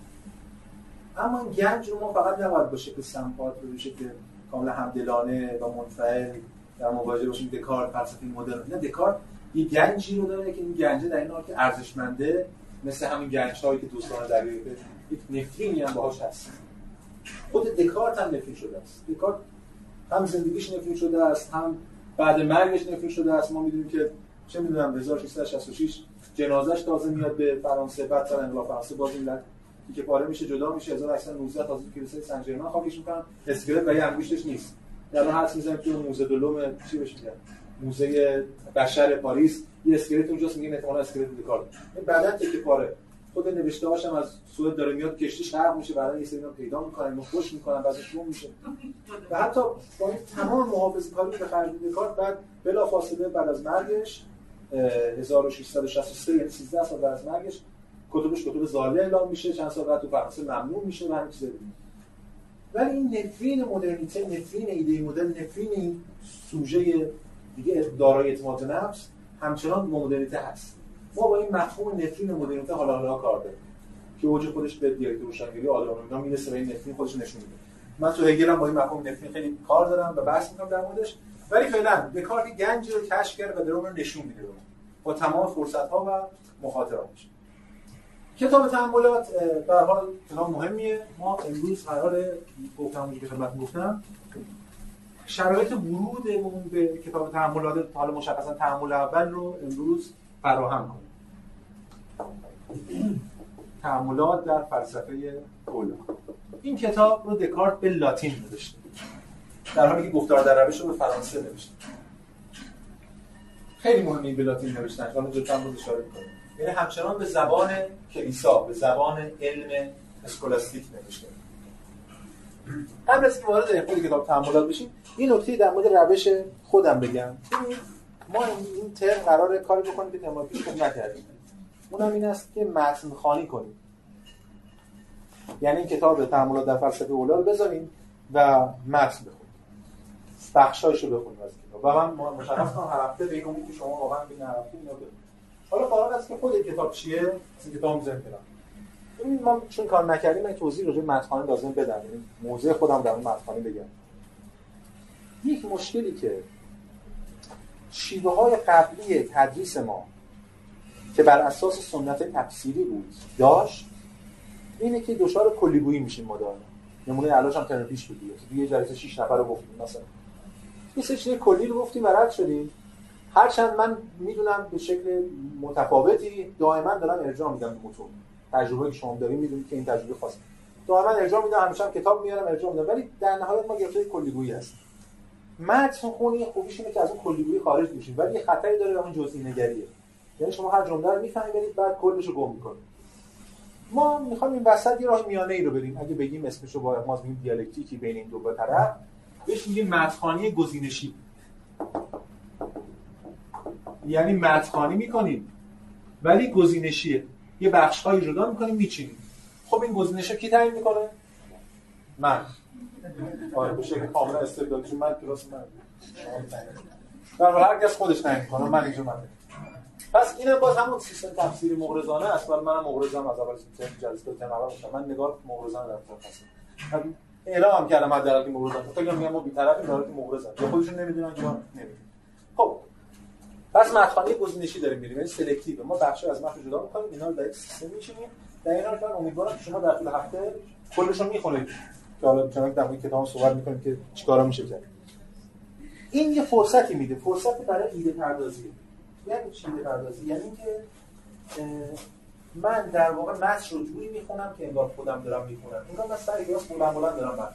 اما این گنج رو ما فقط نباید با شکل سمپات به شکل کاملا همدلانه و منفعل در مواجهه باشیم. دکارت فلسفه مدرن. نه دکارت یه گنجی رو داره که این گنجه در این حال که ارزشمنده مثل همین گنج هایی که دوستان دریایی یک نفرینی هم باهاش هست. خود دکارت هم نفرین شده است. دکارت هم زندگیش نفرین شده است هم بعد مرگش نفرین شده است. ما می‌دونیم که چه می‌دونم 1666 جنازش تازه میاد به فرانسه بعد سال انقلاب فرانسه باز این که پاره میشه جدا میشه. 1819 تازه کلیسای سن ژرمن خاکش می‌کنن. اسکلت و یه انگشتش نیست. در حدس می‌زنیم که موزه دلوم چی بشه موزه بشر پاریس. یه اسکلت اونجاست میگن احتمالاً اسکلت دکارت این بعدا تکه پاره؟ خود نوشته هاشم از سوئد داره میاد کشتی شرق میشه بعدا یه سری پیدا می‌کنن اینو خوش می‌کنن بعدش روم میشه. و حتی با این تمام محافظه کاری به خرج دکارت بعد بلا فاصله بعد از مرگش 1663 یعنی 13 سال بعد از مرگش کتبش کتب زاله اعلام میشه چند سال بعد تو فرانسه ممنوع میشه و همین چیزا ولی این نفرین مدرنیته نفرین ایده مدرن نفرین این سوژه دیگه دارای اعتماد نفس همچنان مدرنیته هست. ما با این مفهوم نفرین مدرنیته حالا حالا کار داریم. که اوج خودش به دیالکتیک روشنگری آدم می‌رسه به این نفرین خودش نشون میده. من تو هگل با این مفهوم نفرین خیلی کار دارم و بحث می‌کنم در موردش. ولی فعلا دکارت گنج رو کشف کرد و درون رو نشون میده. با تمام فرصت ها و مخاطراتش. کتاب تعاملات به حال کتاب مهمیه. ما امروز قرار گفتم که خدمتتون گفتم شرایط ورودمون به کتاب تعاملات حالا مشخصا تعامل اول رو امروز فراهم کنیم. تعاملات در فلسفه اولا این کتاب رو دکارت به لاتین نوشته. در حالی که گفتار در روش رو به فرانسه نوشته. خیلی مهمه به لاتین نوشتن. حالا جدا اشاره کنیم. یعنی همچنان به زبان کلیسا به زبان علم اسکولاستیک نوشته قبل از اینکه وارد خود کتاب تعاملات بشیم این نکته در مورد روش خودم بگم. ما این ترم قرار کاری بکنیم که ترم پیش خوب نکردیم. اونم این است که متن خانی کنیم. یعنی این کتاب تعاملات در فلسفه اولا رو بذاریم و متن بخونیم. بخشایشو بخونیم از کتاب. و من مشخص کنم هر هفته این که شما واقعا بین هر هفته حالا قرار است که خود کتاب چیه؟ این کتاب می‌ذاریم کنار این ما چون کار نکردیم من توضیح راجع متن لازم بدم. یعنی خودم در اون متن بگم. یک مشکلی که شیوه های قبلی تدریس ما که بر اساس سنت تفسیری بود داشت اینه که دچار کلیگویی میشیم ما داریم نمونه علاج هم ترم پیش بود یه جلسه 6 نفر رو گفتیم مثلا. یه سری کلی رو گفتیم و رد شدیم. هرچند من می‌دونم به شکل متفاوتی دائما دارم ارجاع میدم به متون تجربه که شما دارین می‌دونید که این تجربه خاصه. دائما ارجاع میدم همیشه هم کتاب میارم ارجاع میدم. ولی در نهایت ما گرفتار کلیگویی هست متن خونی خوبیش اینه که از اون کلیگویی خارج میشیم. ولی یه خطری داره اون جزئی نگریه. یعنی شما هر جمله رو می‌فهمید بعد کلش رو گم می‌کنید. ما می‌خوایم این وسط یه راه میانه ای رو بریم. اگه بگیم اسمش رو با ما میگیم دیالکتیکی بین این دو طرف بهش میگیم متخانی گزینشی. یعنی متخانی می‌کنیم. ولی گزینشیه یه بخش های جدا می‌کنیم میچینیم. خب این گزینش کی تعیین می‌کنه؟ من. آره به شکل کاملا استبدادی من کلاس من. در هر کس خودش تعیین می‌کنه من اینجا من. پس اینم باز همون سیستم تفسیری مغرضانه است. ولی منم مغرضم از اول سیستم جلسه اول باشم. من نگاه مغرضانه در طرف اعلام کردم حداقل که مغرضم. فکر میگم ما بی‌طرفیم حالی که مغرضم. یا خودشون نمی‌دونن که ما نمی‌دونیم خب پس متخانه گزینشی داریم میریم یعنی سلکتیو. ما بخش از متن جدا می‌کنیم اینا رو در یک سیستم می‌چینیم. این حال امیدوارم که شما در طول هفته کلش رو می‌خونید. که حالا چون در مورد کتاب صحبت می‌کنیم که چیکارا میشه کرد این یه فرصتی میده. فرصت برای ایده پردازی. یعنی چی ایده پردازی؟ یعنی که من در واقع متن رو جوری می‌خونم که انگار خودم دارم می‌خونم. انگار من سر راست بلند بلند دارم من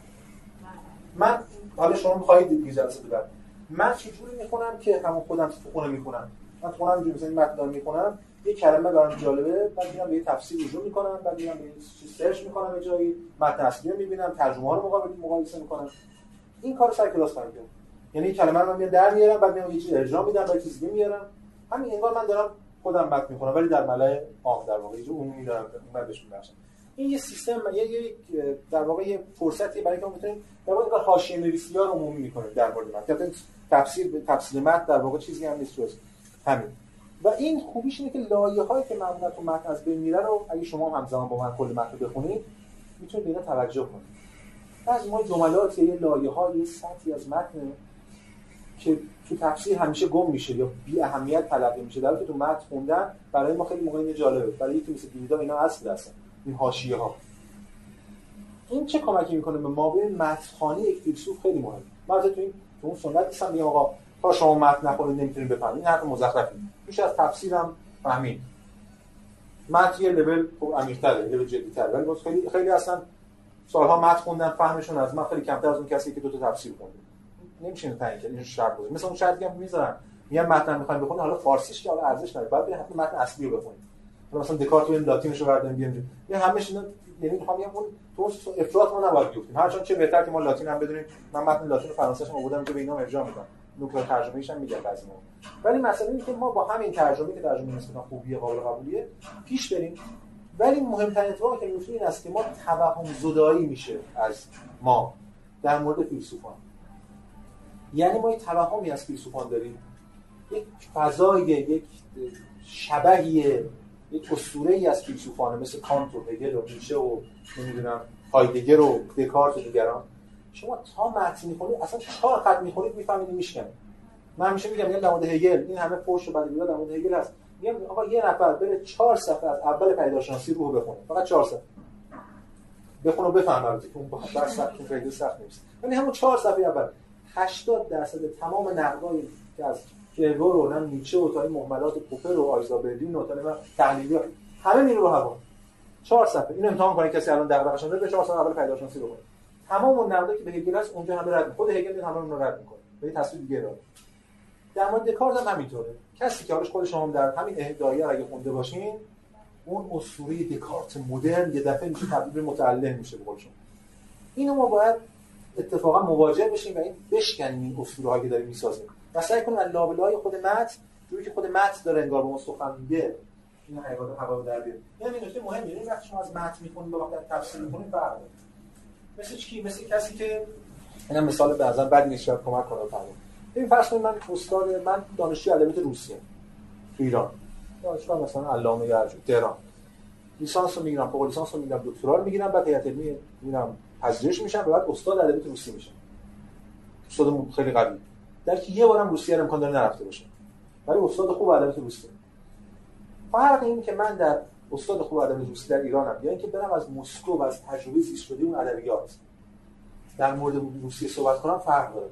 من حالا شما می‌خواید دیگه جلسه بعد من چجوری می‌خونم که همون خودم تو خونه می‌خونم؟ من خونم اینجوری مثلا متن می‌خونم یه کلمه برام جالبه بعد میرم به یه تفسیر رجوع می‌کنم بعد میرم به یه سرچ می‌کنم یه جایی متن اصلی رو می‌بینم ترجمه رو مقابل مقایسه می‌کنم. این کار سر کلاس کرد. یعنی این کلمه رو من در میارم بعد میام یه چیز ارجاع میدم بعد چیز دیگه میارم. همین انگار من دارم خودم متن می‌کنم ولی در ملأ عام در واقع یه عمومی دارم من بهش این یه سیستم یه یک در واقع یه فرصتی برای اینکه بتونیم در واقع حاشیه نویسی ها رو عمومی می‌کنیم در مورد متن. تفسیر تفسیر متن در واقع چیزی هم نیست جز همین. و این خوبیش اینه که لایه هایی که معمولا تو متن از بین میره رو اگه شما هم همزمان با من کل متن بخونید می‌تونید به توجه کنید. از ما جملات یه لایه های سطحی از متن که تو تفسیر همیشه گم میشه یا بی اهمیت تلقی میشه در تو متن خوندن برای ما خیلی موقع جالبه. برای یکی مثل دیدا اینا اصل هستن این حاشیه ها این چه کمکی می‌کنه به ما؟ به یک فیلسوف خیلی مهم من تو این تو اون سنت نیستم میگم آقا تا شما متن نخونید نمی‌تونید بفهمید. این حرف مزخرفی. میشه از تفسیرم فهمید. متن یه لول عمیق‌تره لول جدی‌تره. ولی خیلی خیلی اصلا سالها متن خوندن فهمشون از من خیلی کمتر از اون کسی که دو تا تفسیر خونده. نمیشه تعیین کرد شرط بود مثلا اون شرطی هم می‌ذارن. میگن متن می‌خوایم بخونید حالا فارسیش که حالا ارزش نداره. بعد حتما متن اصلی رو بخونید مثلا دکارت رو لاتینش رو برداریم بیاریم. یه همش اینا یعنی می‌خوام اون تو افراط ما نباید بیفتیم. هرچند چه بهتر که ما لاتین هم بدونیم. من متن لاتین و فرانسه‌اش هم آوردم که به اینا ارجاع میدم. نکته ترجمه‌ایش هم میگه بعضی ولی مسئله اینه که ما با همین ترجمه که ترجمه نسبتا خوبیه قابل قبولیه پیش بریم. ولی مهمترین اتفاقی که میفته این است که ما توهم زدایی میشه از ما در مورد فیلسوفان. یعنی ما یک توهمی از فیلسوفان داریم. یک فضای یک شبهی یک اسطوره ای از فیلسوفان مثل کانت و هگل و نیچه و نمی‌دونم هایدگر و دکارت و دیگران. شما تا متن می‌خونید اصلا چهار خط می‌خونید می‌فهمید میشکنید. من همیشه میگم میگم در هگل این همه پشت و بعد در مورد هگل هست. میگم آقا یه نفر بره چهار صفحه از اول پیداشناسی رو بخونه فقط چهار صفحه. بخونه و بفهم البته که اون بحث سخت خیلی سخت نیست. ولی همون چهار صفحه اول. 80 درصد تمام نقدای که از کرور و نم نیچه و تا این مهملات پوپر و آیزا برلین و تا تحلیلی همه میره رو هوا. چهار صفحه. این امتحان کنه کسی الان دغدغه‌اش داره به چهار صفحه اول پیداشناسی رو بخونه تمام اون نقدایی که به هگل هست اونجا همه رد خود هگل همه اون رو رد می‌کنه. به تصویر دیگه داره در مورد دکارت هم همینطوره. کسی که حالش خود شما در همین اهدایه اگه خونده باشین اون اسطوره دکارت مدرن یه دفعه میشه تبدیل به متعلم میشه به شما اینو ما باید اتفاقا مواجه بشیم و این بشکنیم این اسطوره که داریم می‌سازیم. و سعی کنیم از لابلای خود متن جوری که خود متن داره انگار به ما سخن میگه این حقیقت هوا در بیاد این نکته مهمه این وقتی شما از متن می‌خونید به وقت تفسیر می‌خونید فرق مثل چی؟ مثل کسی که اینا مثال به نظر بعد نیست کمک کنه فهمید این فرض من استاد من دانشجوی ادبیات روسیه تو ایران. دانشگاه مثلا علامه یرجو تهران. لیسانس رو می‌گیرم فوق لیسانس رو می‌گیرم دکترا رو می‌گیرم بعد هیئت علمی میرم پذیرش میشم و بعد استاد ادبیات روسی میشم استاد خیلی قوی. در که یه بارم روسیه رو امکان داره نرفته باشه. ولی استاد خوب ادبیات روسیه. فرق این که من در استاد خوب ادبیات روسی در ایرانم. یا اینکه برم از مسکو و از تجربه زیست شده اون ادبیات در مورد روسیه صحبت کنم فرق داره.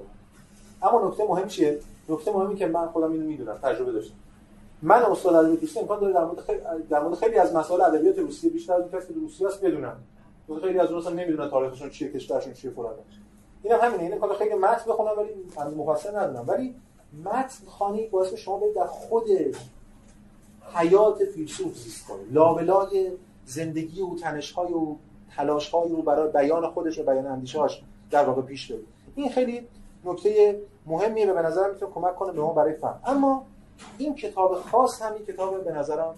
اما نکته مهم چیه؟ نکته مهمی که من خودم اینو می‌دونم تجربه داشتم. من استاد ادبیات روسی امکان داره در مورد خیلی در مورد خیلی از مسائل ادبیات روسیه بیشتر از کسی که روسیه است بدونم. خیلی از اونها نمی‌دونن تاریخشون چیه کشورشون چیه فلان اینم همینه اینه کار خیلی متن بخونم ولی مفصل ندونم ولی متن خانی باعث شما برید در خود حیات فیلسوف زیست کنید. لابلای زندگی و تنش‌های و تلاش‌های رو برای بیان خودش و بیان اندیشه‌هاش در واقع پیش برید این خیلی نکته مهمیه به نظرم می‌تونه کمک کنه به ما برای فهم. اما این کتاب خاص همین کتاب به نظرم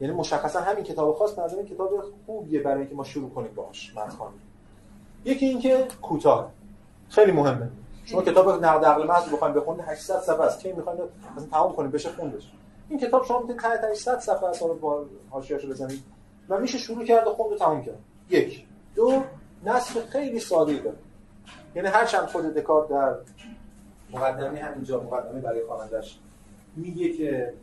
یعنی مشخصا همین کتاب خاص به نظرم کتاب خوبیه برای اینکه ما شروع کنیم باهاش متن یکی اینکه کوتاه. خیلی مهمه. شما کتاب نقد عقل محض بخواید بخونید 800 صفحه است. کی می‌خواید مثلا تمام کنید بشه خوندش. این کتاب شما می‌تونید تا 800 صفحه است رو با حاشیه‌اشو بزنید. و میشه شروع کرد و خوند و تمام کرد. یک. دو. نصف خیلی ساده داره. یعنی هر چند خود دکارت در مقدمه همینجا مقدمه برای خوانندش میگه که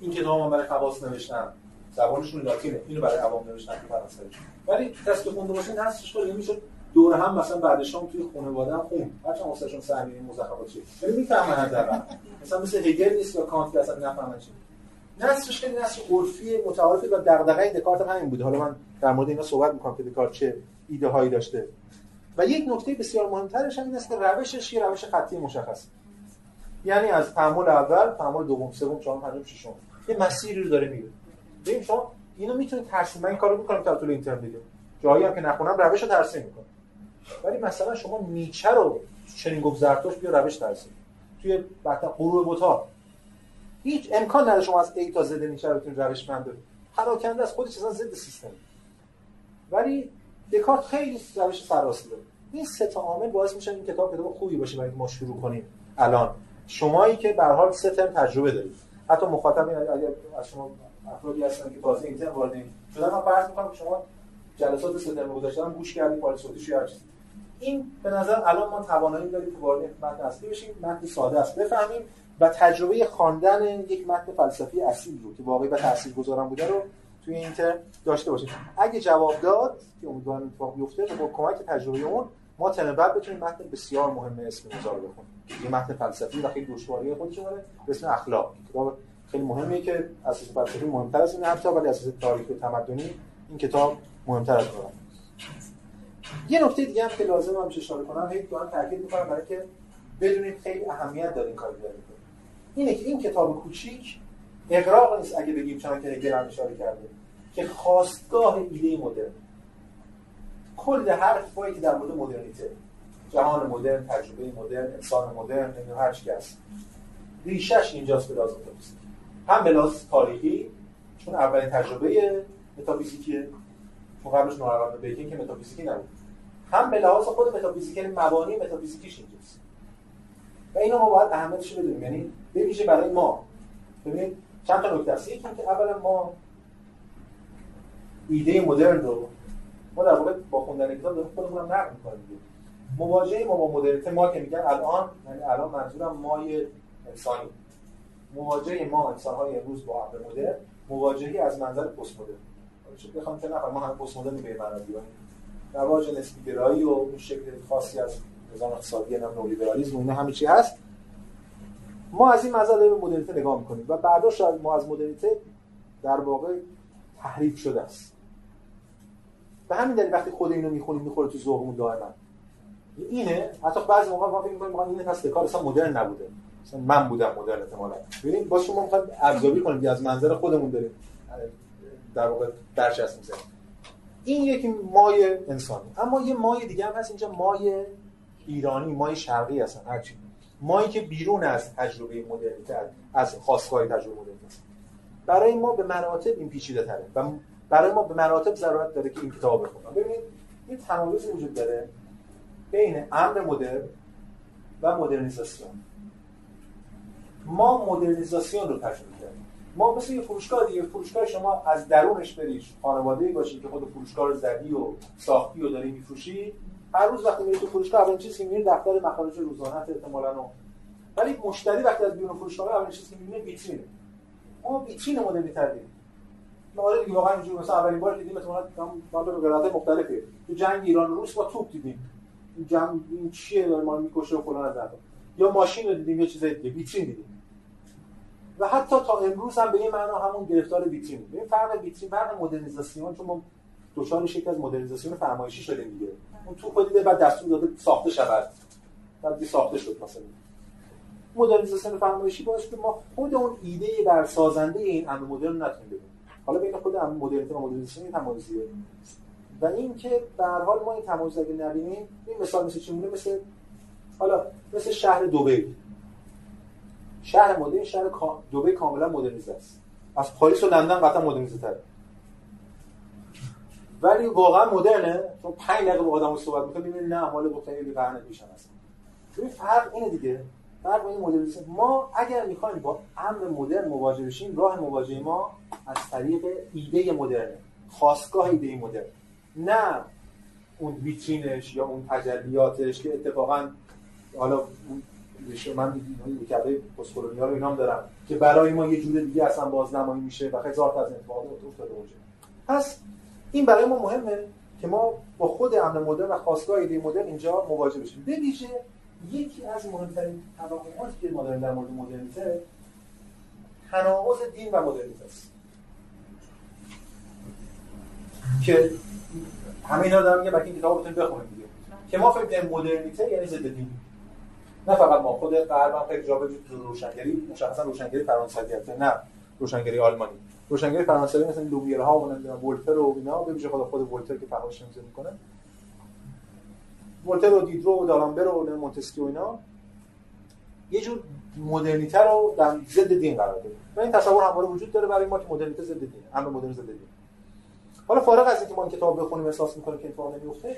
این کتاب من برای خواص نوشتم. زبانشون لاتینه. اینو برای عوام نوشتم تو فرانسه ولی کسی که خونده باشه نصفش خیلی میشه دور هم مثلا بعد شام توی خانواده هم خون هرچند واسهشون سهمی مزخرفات چیه؟ ولی می‌فهمن حداقل. مثلا مثل هگل نیست یا کانت که اصلا نفهمن چی نصرش خیلی نصر عرفی متعارفی و دغدغه دکارت هم همین بوده. حالا من در مورد اینا صحبت می‌کنم که دکارت چه ایده هایی داشته. و یک نکته بسیار مهمترش هم این است که روشش یه روش خطی مشخص یعنی از تعامل اول تعامل دوم سوم چهارم پنجم ششم. یه مسیری رو داره میره. ببین شما اینو می‌تونید ترسیم. من این کارو می‌کنم تا طول اینترن دیگه جایی هم که نخونم روش رو ترسیم می‌کنم. ولی مثلا شما نیچه رو چنین گفت زرتوش بیا روش ترسیم توی بعد غروب بوتا هیچ امکان نداره شما از A تا Z نیچه رو بتونید روش بند پراکنده از خودش اصلا ضد سیستم. ولی دکارت خیلی روش سرراستی داره. این سه تا عامل باعث میشن این کتاب کتاب خوبی باشه برای ما شروع کنیم الان. شمایی که به حال سه ترم تجربه دارید. حتی مخاطب اگر از شما افرادی هستن که تازه این ترم وارد شدن من فرض می‌کنم که شما جلسات سه ترم گذاشتن گوش کردید فایل صوتیش یا چیزی. این به نظر الان ما توانایی داریم که وارد متن اصلی بشیم متن ساده است. بفهمیم و تجربه خواندن یک متن فلسفی اصیل رو که واقعی و بوده رو توی این ترم داشته باشیم. اگه جواب داد که امیدوارم اتفاق بیفته با کمک تجربه اون ما ترم بعد بتونیم متن بسیار مهم اسم رو بخونیم یه متن فلسفی و خیلی دشواری خودش داره به اسم اخلاق. کتاب خیلی مهمیه که اساس فلسفی مهمتر از این حتی ولی اساس تاریخ و تمدنی این کتاب مهمتر از اون. یه نکته دیگه هم که لازم هم اشاره کنم هی دارم تاکید می‌کنم برای که بدونید خیلی اهمیت داره این کاری داره اینه که این کتاب کوچیک اقراق نیست اگه بگیم چون که هم اشاره کرده که خواستگاه ایده مدرن. کل هر اتفاقی که در مورد مدرنیته. جهان مدرن تجربه مدرن انسان مدرن نمی‌دونم هر چی هست. ریشش اینجاست به لازم هم به لحاظ تاریخی چون اولین تجربه متافیزیکیه چون قبلش بیکین که متافیزیکی نبود. هم به لحاظ خود متافیزیک یعنی مبانی متافیزیکیش اینجاست. و اینو ما باید اهمیتش رو بدونیم. یعنی به برای ما. ببینید چند تا نکته است یکی که اولا ما ایده مدرن رو ما در واقع با خوندن کتاب داریم خودمون هم نقد می‌کنیم مواجهه ما با مدرنیته ما که میگن الان یعنی الان منظورم مای انسانی مواجهه ما انسان‌های امروز با امر مدرن مواجهه از منظر پست مدرن. بخوام که نفر ما هم پست مدرن به معنی رواج نسبی گرایی و اون شکل خاصی از نظام اقتصادی نام نولیبرالیسم اون همه چی هست. ما از این منظر به مدرنیته نگاه می‌کنیم و برداشت ما از مدرنیته در واقع تحریف شده است. به همین دلیل وقتی خود اینو می‌خونیم می‌خوره تو ذوقمون دائما. اینه حتی بعضی موقع ما فکر می‌کنیم اینه پس کار اصلا مدرن نبوده. مثلا من بودم مدرن احتمالاً. ببینید با شما می‌خوایم ارزیابی کنیم از منظر خودمون داریم در واقع درچسب می‌زنیم این یکی مای انسانی. اما یه مای دیگه هم هست اینجا مای ایرانی مای شرقی هستن هرچی مایی که بیرون از تجربه مدرنیته از خواستگاه تجربه مدرنیته برای ما به مراتب این پیچیده تره و برای ما به مراتب ضرورت داره که این کتاب بخونم. ببینید این تناقض وجود داره بین امر مدرن و مدرنیزاسیون. ما مدرنیزاسیون رو تجربه کردیم. ما مثل یه فروشگاه دیگه فروشگاه شما از درونش بریش خانواده باشید که خود فروشگاه رو زدی و ساختی و داری میفروشی هر روز وقتی میری تو فروشگاه اولین چیزی که می‌بینی دفتر مخارج روزانه احتمالاً. ولی مشتری وقتی از بیرون فروشگاه اولین چیزی که می‌بینه ویترینه ما ویترین مدرنی تردیم آره دیگه واقعا اینجوری. مثلا اولین بار دیدیم مثلا ما به قرارات مختلفی. تو جنگ ایران و روس با توپ دیدیم. این جنگ این چیه داره ما می‌کشه و فلان از یا ماشین رو دیدیم یا چیز دیگه. ویترین دیدیم. و حتی تا امروز هم به این معنا همون گرفتار ویترین این فرق ویترین فرق مدرنیزاسیون چون ما دچار شکل از مدرنیزاسیون فرمایشی شدیم دیگه. اون تو دیده بعد دستور داده ساخته شود. بعد ساخته شد مثلا. مدرنیزاسیون فرمایشی باعث که ما خود اون ایده بر سازنده این امر مدرن نتونیم ببینیم حالا بین خود امر مدرنیته و مدرنیزاسیون تمایزیه. و این که به هر حال ما این تمایز اگه نبینیم این مثال مثل چی مثل حالا مثل شهر دبی شهر مدرن شهر دبی کاملا مدرنیزه است. از پاریس و لندن قطعا مدرنیزه تره ولی واقعا مدرنه. چون 5 دقیقه با آدمو صحبت می‌کنه می‌بینی نه مال گفتن یه قرن پیش هست ببین فرق اینه دیگه. فرق این مدرنیسم ما اگر می‌خوایم با امر مدرن مواجه بشیم راه مواجهه ما از طریق ایده مدرن خواستگاه ایده مدرن. نه اون ویترینش یا اون تجلیاتش که اتفاقا حالا من کرده پست رو اینام دارم که برای ما یه جور دیگه اصلا بازنمایی میشه و هزار تا از اتفاقات افتاده باشه. پس این برای ما مهمه که ما با خود امن مدرن و خواستگاه ایده مدرن اینجا مواجه بشیم. به ویژه یکی از مهمترین توقعاتی که ما داریم در مورد مدرنیته تناقض دین و مدرنیته است. که همه اینا دارم میگم این کتاب بتونید بخونید دیگه. که ما فکر مدرنیته یعنی ضد دین نه فقط ما خود غرب هم خیلی جا تو روشنگری مشخصا روشنگری فرانسوی نه روشنگری آلمانی. روشنگری فرانسوی مثل Lumières ها و نمی‌دونم ولتر و اینا به خود خود ولتر که فحاش نمیزه می‌کنه. ولتر و دیدرو و دالامبر و مونتسکیو اینا. یه جور مدرنیته رو در ضد دین قرار داده و این تصور همواره وجود داره برای ما که مدرنیته ضد دین همه مدرن ضد دین حالا فارغ از اینکه ما این کتاب بخونیم احساس می‌کنیم که اتفاق نمیفته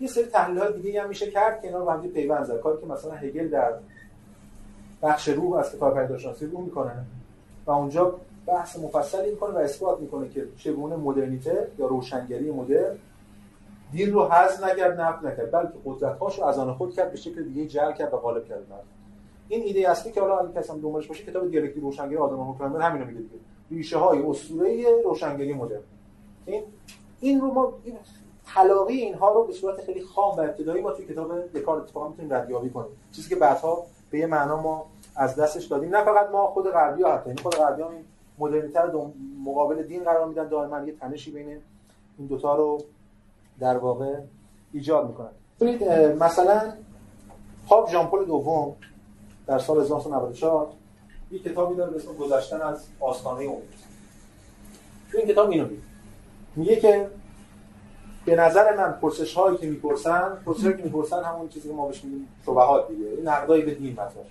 یه سری تحلیل های دیگه هم میشه کرد که اینا رو هم پیوند زد. کاری که مثلا هگل در بخش روح از کتاب پیداشناسی رو می‌کنه و اونجا بحث مفصلی می‌کنه و اثبات می‌کنه که چگونه مدرنیته یا روشنگری مدرن دین رو حذف نکرد نفت نکرد بلکه قدرت‌هاش رو از آن خود کرد به شکل دیگه جعل کرد و غالب کرد. این ایده اصلی که حالا اگه کسی هم دنبالش باشه کتاب دیالکتیک روشنگری آدم هوکرامر همین رو میگه دیگه. ریشه های اسطوره روشنگری مدرن. این این رو ما تلاقی اینها رو به صورت خیلی خام و ابتدایی ما توی کتاب دکارت اتفاقا می‌تونیم ردیابی کنیم. چیزی که بعدها به یه معنا ما از دستش دادیم. نه فقط ما خود غربی ها حتی خود غربی ها این مدرنیته مقابل دین قرار میدن. دائما یه تنشی بین این دوتا رو در واقع ایجاد می‌کنن. ببینید مثلا پاپ ژان پل دوم در سال 1994 یک کتابی داره به اسم گذشتن از آستانه امید تو این کتاب اینو میگه که به نظر من پرسش هایی که می‌پرسن پرسش که می‌پرسن همون چیزی که ما بهش میگیم شبهات دیگه. این نقدایی به دین مطرح.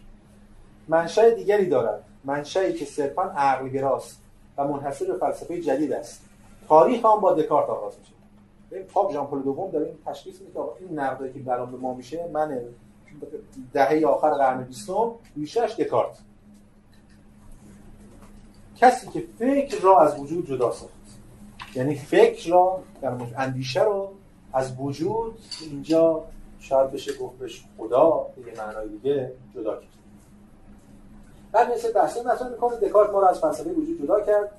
منشأ دیگری دارد. منشأی که صرفا عقل گراست و منحصر به فلسفه جدید است. تاریخ هم با دکارت آغاز میشه. این پاپ ژان پل دوم داره این تشخیص میده این نقدایی که برام به ما میشه من دهه آخر قرن بیستم ریشش دکارت. کسی که فکر را از وجود جدا ساخت یعنی فکر را در اندیشه رو از وجود اینجا شاید بشه گفت بهش خدا به معنای دیگه جدا کرد. بعد مثل بحثی مثلا می‌کنه دکارت ما رو از فلسفه وجود جدا کرد.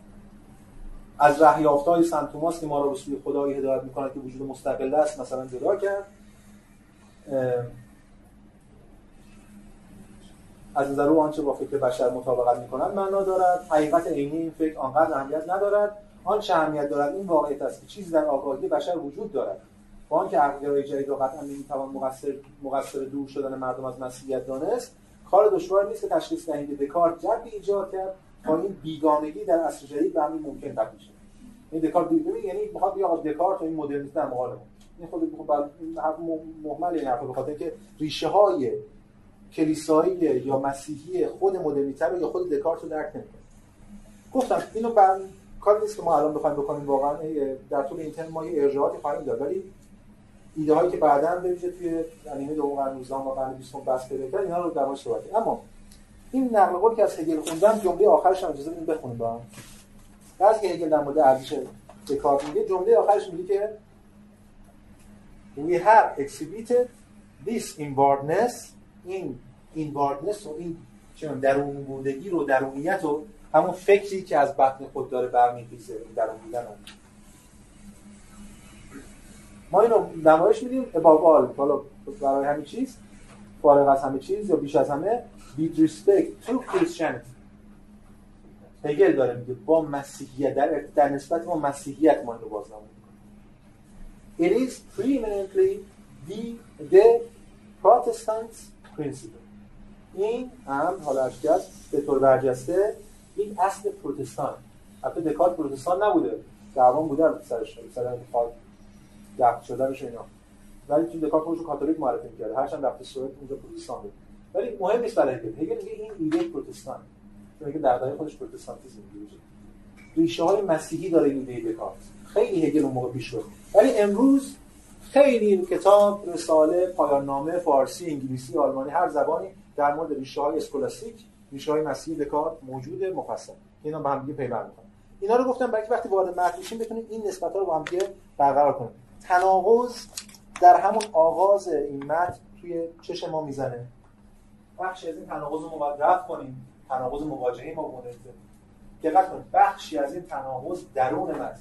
از ره های سنت توماس که ما رو به سوی خدایی هدایت می‌کنه که وجود مستقل است مثلا جدا کرد. از نظر او آنچه با فکر بشر مطابقت می‌کنند معنا دارد. حقیقت عینی این فکر آنقدر اهمیت ندارد آنچه اهمیت دارد این واقعیت است که چیزی در آگاهی بشر وجود دارد. با آنکه عقلگرای جدید را قطعا نمی‌توان مقصر مقصر دور شدن مردم از مسیحیت دانست کار دشوار نیست که تشخیص دهیم که دکارت جبی ایجاد کرد با این بیگانگی در عصر جدید به همین ممکن تبدیل شد این دکارت ببین یعنی می‌خواد بگه آقا دکارت و این مدرنیته در مقابل این خود خب حرف مهمل این حرف بخاطر اینکه ریشه های کلیسایی یا مسیحی خود مدرنیته رو یا خود دکارت رو درک نمی‌کنه. گفتم اینو بر کار نیست که ما الان بخوایم بکنیم واقعا. در طول این ترم ما یه ارجاعاتی خواهیم داد. ولی ایده هایی که بعدا به ویژه توی نیمه دوم قرن 19 و قرن 20 بس پیدا کرد اینا رو در صحبت اما این نقل قول که از هگل خوندم جمله آخرش هم اجازه بدید بخونیم با هم بعضی که هگل در مورد ارزش دکارت میگه جمله آخرش میگه که we have exhibited this inwardness این واردنس و این درون بودگی رو درونیت و همون فکری که از بطن خود داره برمیخیزه درون بودن ما اینو نمایش میدیم ابابال حالا برای همین چیز فارغ از همه چیز یا بیش از همه with respect to Christianity. هگل داره میگه با مسیحیت در, در نسبت با مسیحیت ما اینو بازنمون It is preeminently the, the Protestants principle این هم حالا اشکت به طور برجسته این اصل پروتستان. حتی دکارت پروتستان نبوده. دعوا بوده سرش. سر خاک دفت شدنش اینا. ولی تو دکارت خودش کاتولیک معرفی کرده هرچند رفته سوئد اونجا پروتستان بود. ولی مهم نیست برای هگل هگل میگه این ایده پروتستان. میگه در خودش پروتستانتیسم میگه ریشه های مسیحی داره این ایده دکارت. خیلی هگل اون موقع پیش ولی امروز خیلی کتاب رساله پایان نامه فارسی انگلیسی آلمانی هر زبانی در مورد ریشه های اسکولاستیک ریشه های مسیحی دکارت موجوده مفصل اینا با هم دیگه پیوند می‌کنن اینا رو گفتم برای وقتی وارد متن میشیم بتونیم این نسبت ها رو با هم دیگه برقرار کنیم. تناقض در همون آغاز این متن توی چش ما می‌زنه. بخشی از این تناقض رو ما رفع کنیم. تناقض مواجهه ما با دقت کنید. بخشی از این تناقض درون متن.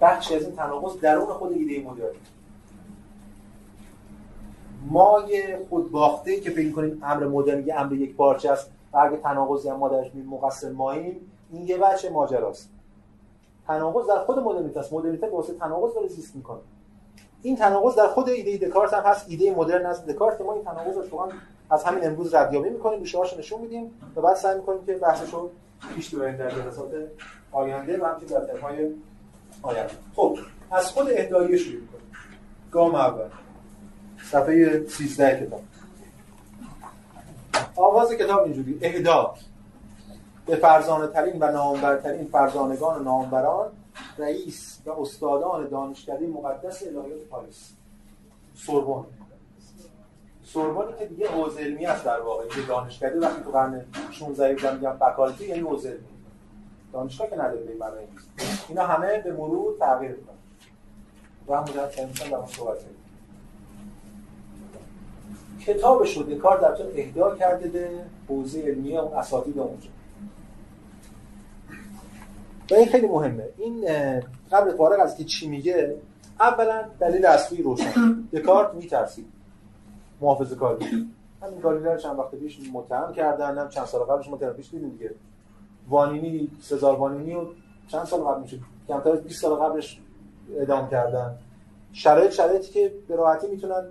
بخشی از این تناقض درون خود ایده مدرن ما یه خودباخته که فکر کنیم امر مدرن یه امر یک پارچه است و اگه تناقضی هم ما درش مقصر ماییم این یه بچه ماجراست. تناقض در خود مدرنیته است. مدرنیته واسه تناقض داره زیست می‌کنه. این تناقض در خود ایده دکارت هم هست. ایده مدرن است. دکارت ما این تناقض رو از همین امروز ردیابی می‌کنیم هاشو نشون میدیم و بعد سعی می‌کنیم که بحثشو پیش ببریم در جلسات آینده و همچنین در آینده. خب از خود اهدایه شروع کنیم گام اول. صفحه 13 کتاب. آغاز کتاب اینجوری. اهدا به فرزانه ترین و نامبرترین فرزانگان و نامبران رئیس و استادان دانشکده مقدس الهیات پاریس. سوربن سوربونی که دیگه حوزه علمی است در واقع. یه دانشکده وقتی تو قرن 16 بودن میگم فکالتی یعنی حوزه علمی. دانشگاه که نداره به معنی اینا همه به مرور تغییر می‌کنن. و هم مجرد در صحبت کتابش رو دکار در اهدا کرده به حوزه علمی اون اساتید اونجا. و این خیلی مهمه. این قبل فارغ از که چی میگه اولا دلیل اصلی روشن. دکارت میترسید. محافظه کاری. همین گالیله رو چند وقت پیش متهم کردن هم چند سال قبلش متهم پیش دیدیم دیگه. وانینی سزار وانینی و چند سال قبل میشه؟ کمتر از 20 سال قبلش اعدام کردن. شرایط شرایطی که به راحتی می‌تونن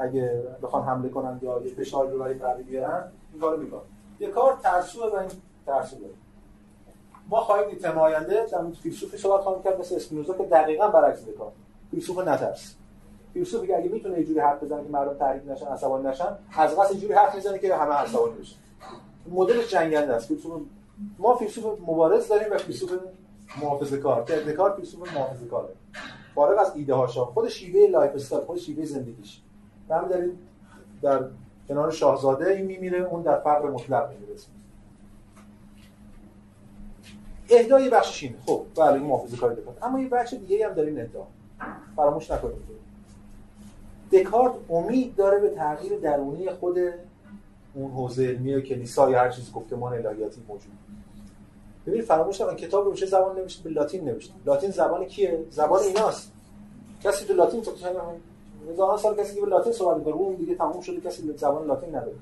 اگه بخوان حمله کنن یا یه فشار رو برای بیارن این کارو می‌کنن. یه کار ترسو و این ترسو داره. ما خواهیم دید تم آینده در فیلسوفی صحبت خواهیم کرد مثل اسپینوزا که دقیقاً برعکس کار. فیلسوف نترس. فیلسوفی که اگه می‌تونه یه جوری حرف بزنه که مردم تحریک نشن عصبانی نشن از قصد جوری حرف می‌زنه که همه عصبانی بشن. مدلش جنگنده است. فیلسوف ما فیلسوف مبارز داریم و فیلسوف محافظه کار که فیلسوف محافظه کاره فارغ از ایده هاشا. خود شیوه lifestyle خود شیوه زندگیش. به همین دلیل در کنار شاهزاده این میمیره اون در فقر مطلق میمیره. اهدای بخشش اینه. خب بله این محافظه کاری دکارت اما یه بخش دیگه هم داریم ادعا فراموش نکنید. دکارت امید داره به تغییر درونی خود اون حوزه علمی کلیسا یا هر چیز گفتمان الهیاتی موجود. ببین فراموش نکن کتاب رو چه زبان نوشته به لاتین نوشته. لاتین زبان کیه؟ زبان ایناست. کسی تو لاتین تو هزاران سال کسی که به لاتین صحبت می‌کنه اون دیگه تموم شده کسی زبان لاتین نداره.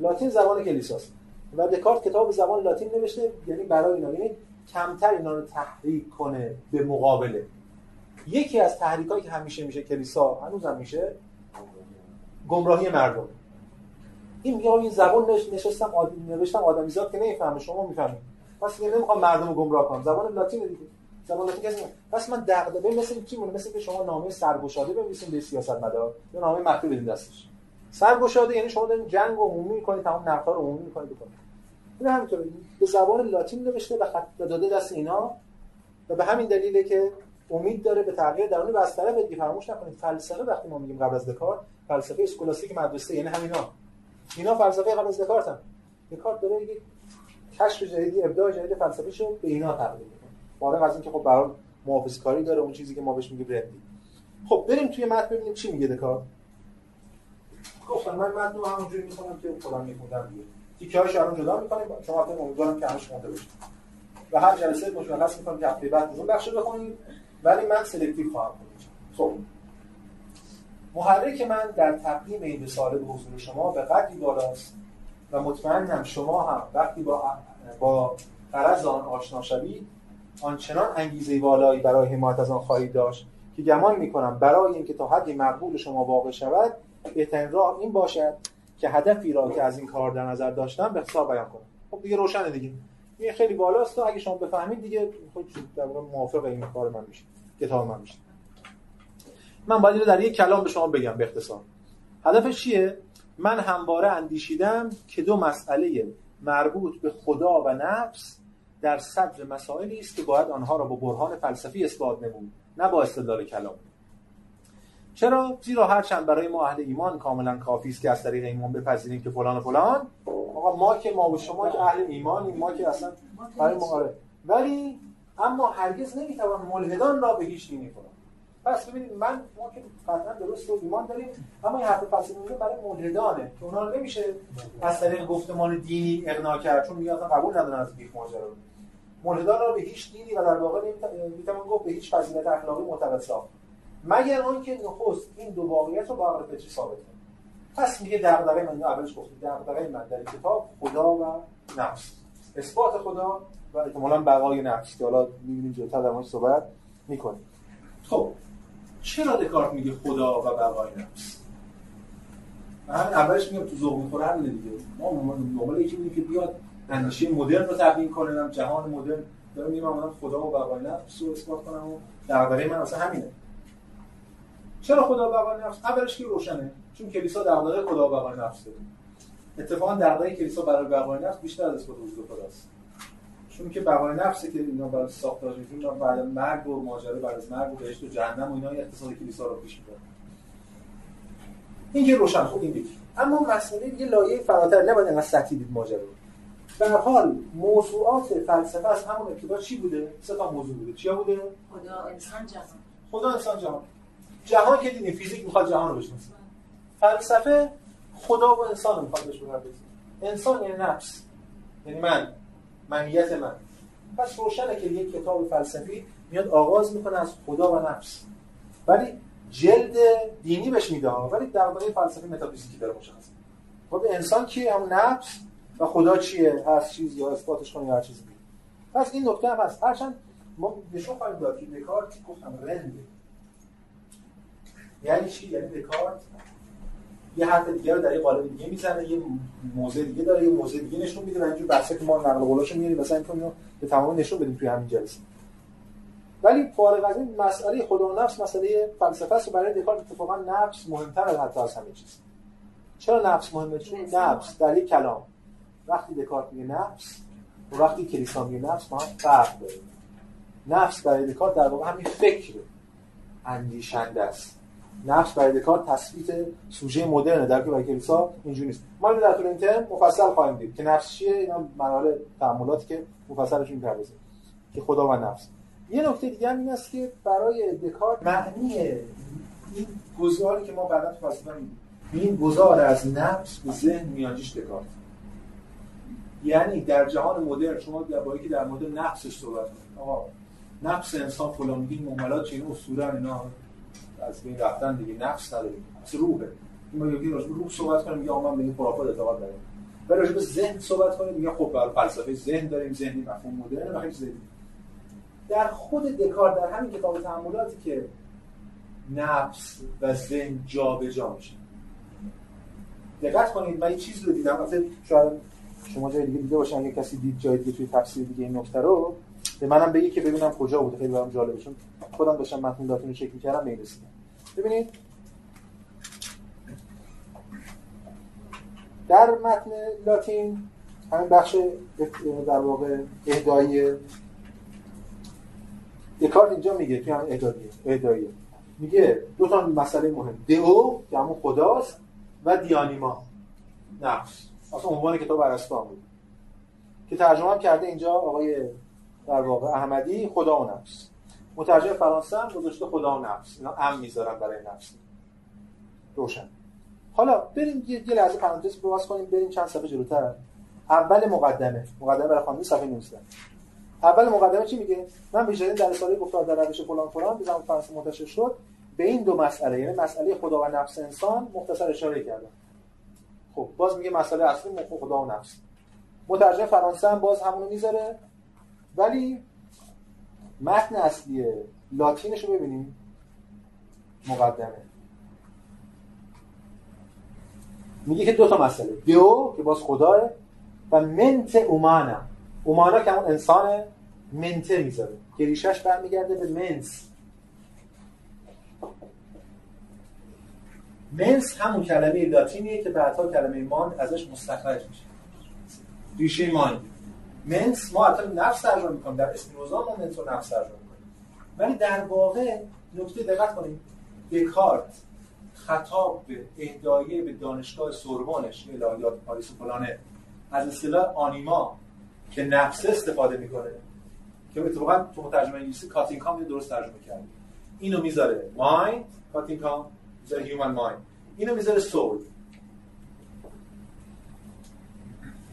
لاتین زبان کلیساست. و دکارت کتاب به زبان لاتین نوشته یعنی برای اینا یعنی کمتر اینا رو تحریک کنه به مقابله. یکی از تحریکایی که همیشه میشه کلیسا هنوزم میشه گمراهی مردم. این میگه این زبان نشستم آدم نوشتم آدمیزاد که نمی‌فهمه شما می‌فهمید. پس دیگه نمی‌خوام مردم رو گمراه کنم. زبان لاتین دیگه. زبان لاتین کسی پس من دغدغه مثل چی مونه مثل که شما نامه سرگشاده بنویسید به سیاست مدار. یا نامه مخفی بدین دستش. سرگشاده یعنی شما دارین جنگ و عمومی می‌کنید تمام نقطه رو عمومی می‌کنید بکنید. این همینطوره. به زبان لاتین نوشته و خط داده دست اینا. و به همین دلیله که امید داره به تغییر درونی و از طرف دیگه فراموش نکنید. فلسفه وقتی ما میگیم قبل از دکارت فلسفه اسکولاستیک مدرسه یعنی همینا اینا فلسفه قبل از دکارت هم دکارت داره یه کشف جدیدی ابداع جدید فلسفی شو به اینا تقدیم می‌کنه. فارغ از اینکه خب برای محافظ کاری داره اون چیزی که ما بهش میگیم رندی خب بریم توی متن ببینیم چی میگه دکارت گفتم من متن رو همونجوری می‌خونم که خودم میخوندم دیگه. تیکه هاش جدا می‌کنیم. شما فکر امیدوارم که همش خونده باشید و هر جلسه مشخص می‌کنم که هفته بعد اون بخش بخونید ولی من سلکتیو خواهم کنم خب. محرک من در تقدیم این رساله به حضور شما به قدری بالاست و مطمئنم شما هم وقتی با با قرض آن آشنا شوید آنچنان انگیزه والایی برای حمایت از آن خواهید داشت که گمان می‌کنم برای اینکه تا حدی مقبول شما واقع شود بهترین راه این باشد که هدفی را که از این کار در نظر داشتم به حساب بیان کنم. خب دیگه روشنه دیگه. این خیلی بالاست و اگه شما بفهمید دیگه خود در واقع موافق این کار من میشه کتاب من میشه من باید در یک کلام به شما بگم به اختصار. هدفش چیه؟ من همواره اندیشیدم که دو مسئله مربوط به خدا و نفس در صدر مسائلی است که باید آنها را با برهان فلسفی اثبات نمود نه با استدلال کلام. چرا؟ زیرا هرچند برای ما اهل ایمان کاملا کافی است که از طریق ایمان بپذیریم که فلان و فلان. آقا ما که ما و شما که اهل ایمانیم ما که اصلا برای ما آره. ولی اما هرگز نمی‌توان ملحدان را به هیچ دینی کنم پس ببینید من ما که قطعا درست و ایمان داریم اما این حرف فلسفی برای ملحدانه که اونا رو نمیشه از طریق گفتمان دینی اقناع کرد چون اصلا قبول ندارن از بیخ ماجرا ملحدان را به هیچ دینی و در واقع می‌توان گفت به هیچ فضیلت اخلاقی معتقد ساخت. مگر آنکه نخست این دو واقعیت رو با عقل فطری ثابت کنه. پس میگه دغدغه من اولش گفتم دغدغه من در کتاب خدا و نفس. اثبات خدا و احتمالاً بقای نفس. که حالا می‌بینیم جلوتر در صحبت می‌کنیم. خب چرا دکارت میگه خدا و بقای نفس؟ همین اولش میگم تو ذوق می‌خوره همین دیگه. ما دنبال یکی بودیم که بیاد اندیشه مدرن رو تبیین کنه جهان مدرن. دارم میگم من خدا و بقای نفس رو اثبات کنم و درباره من اصلا همینه. چرا خدا و بقای نفس؟ اولش که روشنه چون کلیسا واقع خدا و بقای نفس داره اتفاقا واقع کلیسا برای بقای نفس بیشتر از اثبات وجود خداست چون که بقای نفسی که اینا برای ساختار می‌تونن بعد مرگ و ماجرا بعد از مرگ و بهشت و جهنم و اینا اقتصاد کلیسا رو پیش می‌بره این که روشن خوب این دیگه اما مسئله دیگه لایه فراتر نباید انقدر سطحی دید ماجرا به حال موضوعات فلسفه از همون ابتدا چی بوده؟ سه تا موضوع بوده. چیا بوده؟ خدا انسان جهان خدا انسان جهان. جهان که دیدیم فیزیک می‌خواد جهان رو بشناسه. فلسفه خدا و انسان رو می‌خواد بهش انسان یعنی نفس. یعنی من، منیت من. پس روشنه که یک کتاب فلسفی میاد آغاز می‌کنه از خدا و نفس. ولی جلد دینی بهش میده ولی در واقع فلسفه متافیزیکی داره مشخص. خب انسان کیه؟ همون نفس و خدا چیه هست چیز یا اثباتش کنه یا هر چیزی پس این نکته هم هست هرچند ما نشون خواهیم داد که دکارت گفتم رنده یعنی چی یعنی دکارت یه حرف دیگه رو در یه قالب دیگه می‌زنه یه موضع دیگه داره یه موضع دیگه نشون میده و اینجور بحثه که ما نقل قولاشو میاریم مثلا اینو به تمام نشون بدیم توی همین جلسه. ولی فارغ از این مسئله خدا و نفس مسئله فلسفه است و برای دکارت اتفاقا نفس مهمتر از حتی از همه چیز. چرا نفس مهمه؟ چون نفس در یک کلام وقتی دکارت میگه نفس و وقتی کلیسا میگه نفس با هم فرق داره نفس برای دکارت در واقع همین فکر اندیشنده است. نفس برای دکارت تثبیت سوژه مدرنه. در که برای کلیسا اینجوری نیست. ما اینو در طول این ترم مفصل خواهیم دید که نفس چیه؟ اینا مراحل تعاملاتی که مفصلش می‌پردازه. که خدا و نفس. یه نکته دیگه هم این است که برای دکارت معنی این گزاری که ما بعدا تو فلسفه این گذار از نفس به ذهن میانجیش دکارت یعنی در جهان مدرن شما در که در مورد نفسش صحبت کنید آقا نفس انسان فلان میگین مهملات چه اسطوره اینا از بین رفتن دیگه نفس نداریم از روحه. این ما یکی روح صحبت کنیم میگه من به این خرافات اعتقاد دارم. ولی راجع به ذهن صحبت کنیم میگه خب بر فلسفه ذهن داریم ذهنی مفهوم مدرن و خیلی در خود دکار در همین کتاب تعاملاتی که نفس و ذهن جابجا جا میشه. دقت کنید من یه چیز رو دیدم. شاید شما جای دیگه دیده باشن اگه کسی دید جای دیگه توی تفسیر دیگه این نکته رو به منم بگی که ببینم کجا بوده. خیلی برام جالبه. چون خودم داشتم متن لاتین رو چک می‌کردم به ببینید. در متن لاتین همین بخش در واقع اهدایی دکارت اینجا میگه که همین اهدایی میگه دو تا مسئله مهم. دئو که همون خداست و دیانیما نفس. اصلا عنوان کتاب ارسطو بود. که ترجمه هم کرده اینجا آقای در واقع احمدی خدا و نفس. مترجم فرانسه هم گذاشته خدا و نفس. اینا ام می‌ذارن برای نفس. روشن. حالا بریم یه, یه لحظه پرانتز باز کنیم بریم چند صفحه جلوتر. اول مقدمه. مقدمه برای خانمی صفحه 19 اول مقدمه چی میگه؟ من بیشترین در رساله گفتار در روش فلان فلان به زمان فرانسه منتشر شد. به این دو مسئله یعنی مسئله خدا و نفس انسان مختصر اشاره کردم. خب باز میگه مسئله اصلی خدا و نفس. مترجم فرانسه هم باز همونو می‌ذاره. ولی متن اصلی لاتینش رو ببینیم. مقدمه. میگه که دو تا مسئله. دیو که باز خداه و منت اومانا. اومانا که همون انسان منته می‌ذاره. که ریشش برمیگرده به منس. منس همون کلمه لاتینیه که بعدها کلمه مان ازش مستخرج میشه. ریشه مان منس ما حتی نفس ترجمه می‌کنیم. در اسپینوزا ما منس رو نفس ترجمه می‌کنیم. ولی در واقع نکته دقت کنیم دکارت خطاب به اهدایه به دانشگاه سوربونش الهیات پاریس و فلانه از اصطلاح آنیما که نفس استفاده می‌کنه. که اتفاقا تو ترجمه انگلیسی کاتینگهام درست ترجمه کرده. اینو می‌ذاره mind کاتینگهام می‌ذاره human mind اینو می‌ذاره soul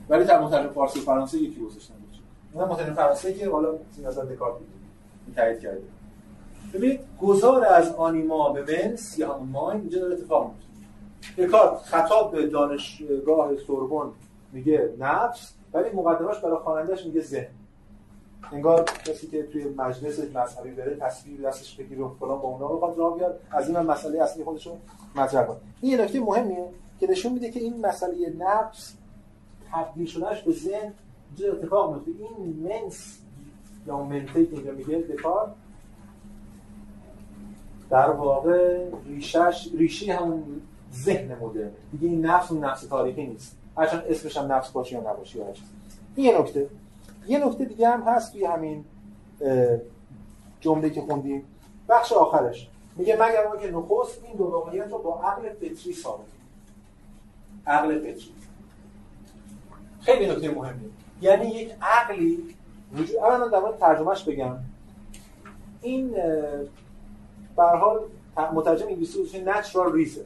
ولی در مترجم فارسی و فرانسه یکی گذاشتن اون مترجم فرانسه که حالا نظر دکارت تایید کرده. ببینید گذار از آنیما به mens یا همون mind اینجا داره اتفاق میفته دکارت خطاب به دانشگاه سوربن میگه نفس ولی مقدمش برای خوانندهش میگه ذهن. انگار کسی که توی مجلس مذهبی بره تصویر دستش بگیره و فلان با اونا بخواد راه بیاد از این مسئله اصلی خودشو مطرح کنه. این نکته مهمیه که نشون میده که این مسئله نفس تبدیل شدنش به ذهن اینجا اتفاق میفته این منس یا منتی که اینجا میگه دکار در واقع ریشش ریشه همون ذهن مدرن. دیگه این نفس اون نفس تاریخی نیست. هرچند اسمش هم نفس باشه یا نباشه یا این یه نکته. یه نکته دیگه هم هست توی همین جمله که خوندیم. بخش آخرش. میگه مگر که نخست این دو واقعیت رو با عقل فطری ثابت عقل فطری. خیلی نکته مهمه یعنی یک عقلی وجود اولا در مورد ترجمهش بگم. این به حال مترجم انگلیسی بودش natural reason.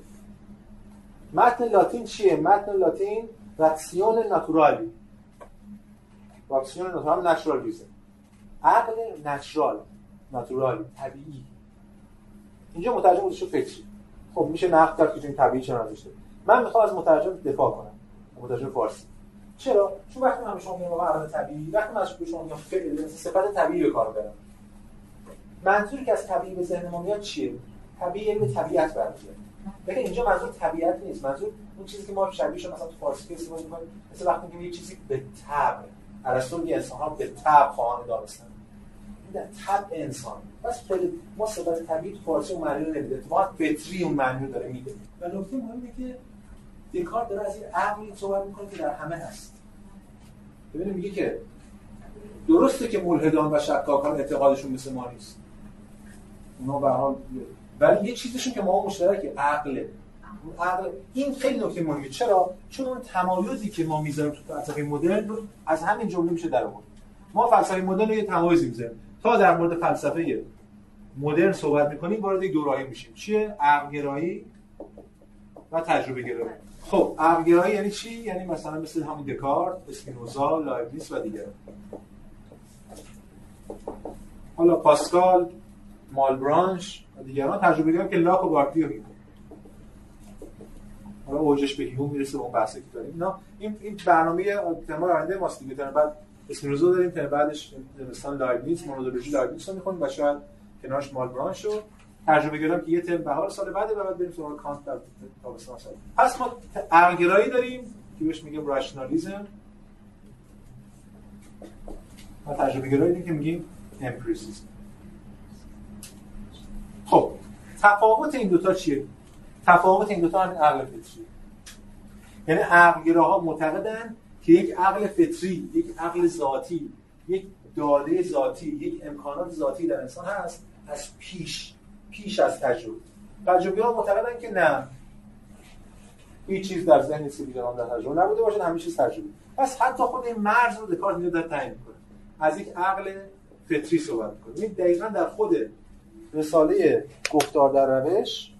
متن لاتین چیه؟ متن لاتین رکسیون ناتورالی. رکسیون ناتورال نچرال ریزن عقل نچرال ناتورالی طبیعی. اینجا مترجم بودش فکری خب میشه نقد کرد که این طبیعی چه نذاشته من می‌خوام از مترجم دفاع کنم. مترجم فارسی. چرا؟ چون وقتی من شما میگم عقل طبیعی وقتی من شما میگم فعل صفت طبیعی به کار برم منظوری که از طبیعی به ذهن ما میاد چیه؟ طبیعی به طبیعت برمیگرده ببین اینجا منظور طبیعت نیست. منظور اون چیزی که ما شبیهش مثلا تو فارسی که استفاده می‌کنیم مثل وقتی میگیم یه چیزی به طبع ارسطو میگه انسان ها به طبع خواهان دانستن. این طبع انسان. بس خیلی ما صفت طبیعی تو فارسی اون معنی رو نمیده تو فطری اون معنی داره میده و نکته مهمه که دکارت داره از این عقلی صحبت می‌کنه که در همه هست. ببینید میگه که درسته که ملحدان و شکاکان اعتقادشون مثل ما نیست. اونا به حال ولی یه چیزشون که ما مشترک عقل. عقل این خیلی نکته مهمه چرا؟ چون اون تمایزی که ما می‌ذاریم تو فلسفه مدرن از همین جمله میشه در آورد ما فلسفه مدرن رو یه تمایزی می‌ذاریم. تا در مورد فلسفه مدرن صحبت می‌کنیم وارد یک دوراهی میشیم. چیه؟ عقل گرایی و تجربه گرایی خب عقل گرایی یعنی چی؟ یعنی مثلا مثل همین دکارت اسپینوزا لایبنیتس و دیگران حالا پاسکال مالبرانش و دیگران تجربه گرایی که لاک و بارکلی رو حالا اوجش به هیوم می‌رسه به اون بحثی که داریم. اینا این این برنامه ترم آینده ماست دیگه. بعد اسپینوزا داریم ترم بعدش مثلا لایبنیتس مونادولوژی لایبنیتس رو می‌خونیم و شاید کنارش مالبرانش رو. ترجمه گرام که یه ترم بهار سال بعد بعد بریم سراغ کانت در تابستان سال. پس ما عقلگرایی داریم که بهش میگیم راشنالیسم و تجربه گرایی که میگیم امپریسیسم خب تفاوت این دوتا چیه؟ تفاوت این دوتا همین عقل فطری. یعنی عقلگراها معتقدن که یک عقل فطری یک عقل ذاتی یک داده ذاتی یک امکانات ذاتی در انسان هست از پیش پیش از تجربه. تجربه ها معتقدن که نه. هیچ چیز در ذهن نیست دیگران در تجربه نبوده باشه همه چیز تجربه پس حتی خود این مرز رو دکارت اینجا در تعیین می‌کنه. از یک عقل فطری صحبت می‌کنه. این دقیقا در خود رساله گفتار در روش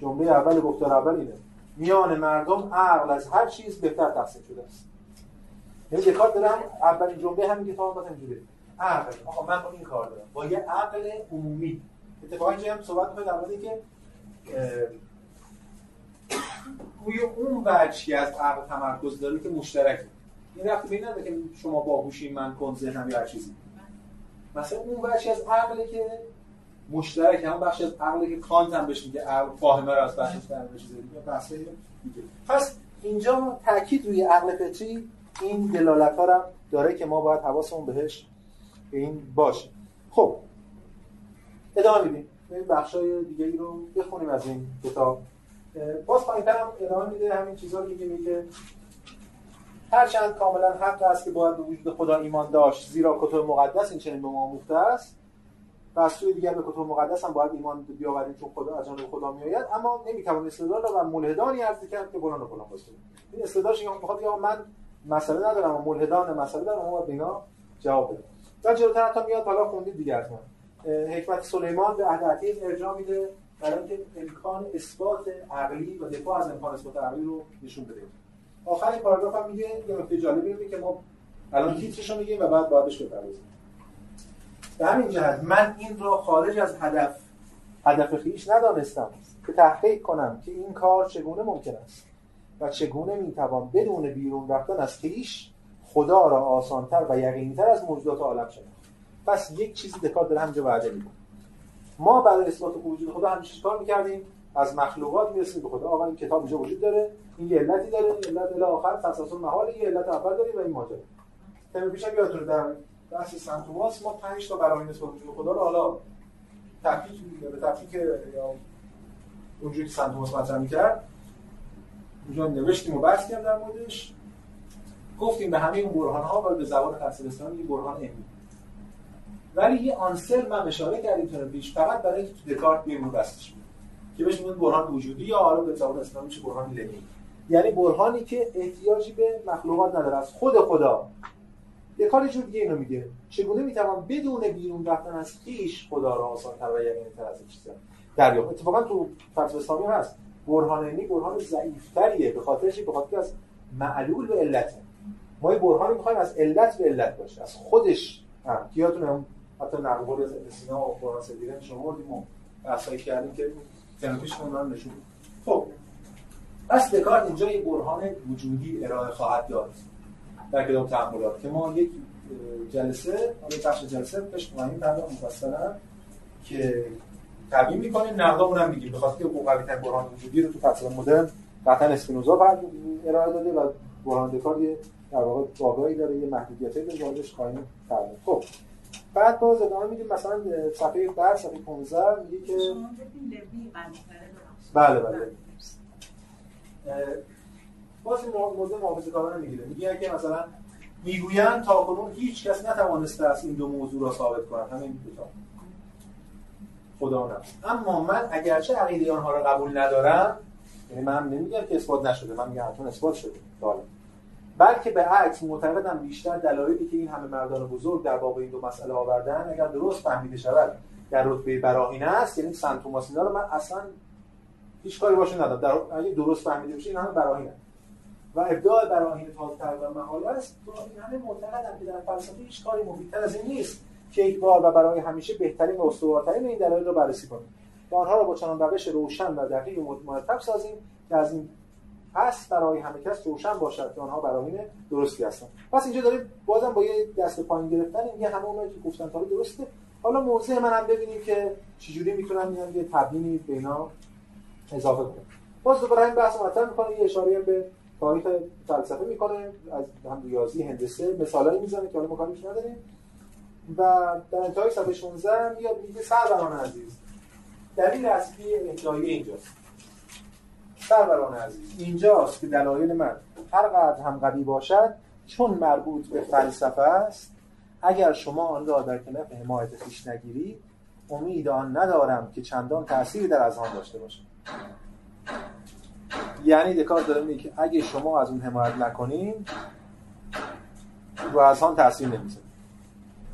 جمله اول گفتار اول اینه. میان مردم عقل از هر چیز بهتر تقسیم شده است. یعنی دکارت دارم اولین جمله همین کتاب مثلا اینجوریه. عقل. آقا من با این کار دارم. با یه عقل عمومی. اتفاقا اینجا هم صحبت می‌کنه در که روی اون وجهی از عقل تمرکز داره که مشترکه. این رفت به نداره که شما باهوشی من کن ذهنم یا هر چیزی. مثلا اون وجهی از عقله که مشترک هم بخش از عقلی که کانت هم بهش میگه عقل فاهمه رو از بخشش در بحث دیگه پس اینجا تاکید روی عقل فطری این دلالت ها هم داره که ما باید حواسمون بهش به این باشه. خب ادامه میدیم. این بخشای دیگه ای رو بخونیم از این کتاب. باز پایینتر هم ادامه میده همین چیزا رو میگه که هرچند کاملا حق است که باید به وجود خدا ایمان داشت زیرا کتاب مقدس این چنین به ما آموخته است. و از سوی دیگر به کتب مقدس هم باید ایمان بیاوریم چون خدا از جانب خدا میآید. اما نمی‌توان استدلال و ملحدانی عرض کرد که فلان و فلان باشه. این استدلالش می‌خواد بگه من مسئله ندارم و ملحدان مسئله دارم اما اینا جواب بده و جلوتر حتی میاد حالا خوندید دیگه حتما. حکمت سلیمان به عهد ارجاع میده برای اینکه امکان اثبات عقلی و دفاع از امکان اثبات عقلی رو نشون بده. آخرین پاراگراف هم میگه یه نکته جالبی که ما الان تیترش رو میگیم و بعد بعدش بپردازیم. به همین جهت من این را خارج از هدف هدف خیش ندانستم که تحقیق کنم که این کار چگونه ممکن است و چگونه می‌توان بدون بیرون رفتن از خیش خدا را آسانتر و یقینیتر از موجودات عالم شناخت. پس یک چیزی دکارت داره همینجا وعده می‌کنه. ما برای اثبات وجود خدا همیشه کار می‌کردیم. از مخلوقات می‌رسیم به خدا. آقا این کتاب اینجا وجود داره. این یه علتی داره. علت الی آخر تسلسل محال یه علت اول داریم و این ماجرا. تم پیشم یادتونه در بحث سنت توماس ما 5 تا براهین نسبت وجود خدا رو حالا تفکیک به تفکیک یا اونجوری که سنت توماس مطرح می‌کرد. اونجا نوشتیم و بحث کردیم در موردش. گفتیم به همه اون برهان ها و به زبان خاص اسلامی برهان علمی. ولی یه آنسر من اشاره کردیم تو پیش فقط برای اینکه تو دکارت بیرون بستش که بهش میگن برهان وجودی یا حالا به زبان اسلامی میشه برهان لنی. یعنی برهانی که احتیاجی به مخلوقات نداره. از خود خدا. یه جور دیگه اینو میگه. چگونه می‌توان بدون بیرون رفتن از خیش خدا را آسان تر و یقینی تر از چیزا دریافت؟ اتفاقا تو فلسفه اسلامی هست. برهان علمی برهان ضعیفتریه. به خاطرش به خاطر از معلول به علت ما یه برهانی می‌خوایم از علت به علت باشه. از خودش هم. کیاتون حتی نقل از سینا و برهان سدیرن شما بردیم و بحثایی کردیم که تنفیش اونها نشون خب پس دکارت اینجا یه برهان وجودی ارائه خواهد داد در کتاب تحملات که ما یک جلسه حالا بخش جلسه پیش خواهیم پرداخت مفصلا که تبیین می‌کنیم. نقدامون هم میگیم بخاطر که قوی ترین برهان وجودی رو تو فلسفه مدرن قطعا اسپینوزا ارائه داده و برهان دکارت در واقع باگایی داره یه محدودیتی داره واردش خواهیم پرداخت خب بعد باز ادامه میدیم مثلا صفحه 10 صفحه 15 میگه که بله بله باز این موضوع محافظه کارانه می‌گیره. میگه که مثلا می‌گویند تا کنون هیچ کس نتوانسته است این دو موضوع را ثابت کند. همین دو تا. خدا نه اما من اگرچه عقیده آنها را قبول ندارم یعنی من نمیگم که اثبات نشده من میگم حتما اثبات شده. دارم بلکه به عکس معتقدم بیشتر دلایلی که این همه مردان بزرگ در باب این دو مسئله آوردن اگر درست فهمیده شود در رتبه براهین است یعنی سنت توماس رو من اصلا هیچ کاری باشه ندارم. در اگه درست فهمیده بشه این همه براهین و ابداع براهین تازه و محال است. تو این همه معتقدم که در فلسفه هیچ کاری مفیدتر از این نیست که یک بار و برای همیشه بهترین و استوارترین این دلایل رو بررسی کنیم. و آنها را با چنان روش روشن و دقیق و مرتب سازیم که از این پس برای همه کس روشن باشد که آنها براهین درستی هستند. پس اینجا داریم بازم با یه دست پایین گرفتن یه همه اونایی که گفتن تا درسته. حالا موضوع من هم ببینیم که چجوری می‌تونم یه تبیینی به اینا اضافه کنم باز دوباره این بحث مطرح می‌کنه یه اشاره به تاریخ فلسفه می‌کنه. از هم ریاضی هندسه مثالایی می‌زنه که حالا ما نداریم. و در انتهای صفحه 16 میاد میگه سروران عزیز دلیل اصلی احیای اینجاست. سروران عزیز اینجاست که دلایل من هر قدر هم قوی باشد چون مربوط به فلسفه است اگر شما آن را در کنف حمایت خویش نگیرید امید آن ندارم که چندان تأثیری در اذهان داشته باشد یعنی دکار داره میگه که اگه شما از اون حمایت نکنین رو اذهان تاثیر نمی‌ذاره.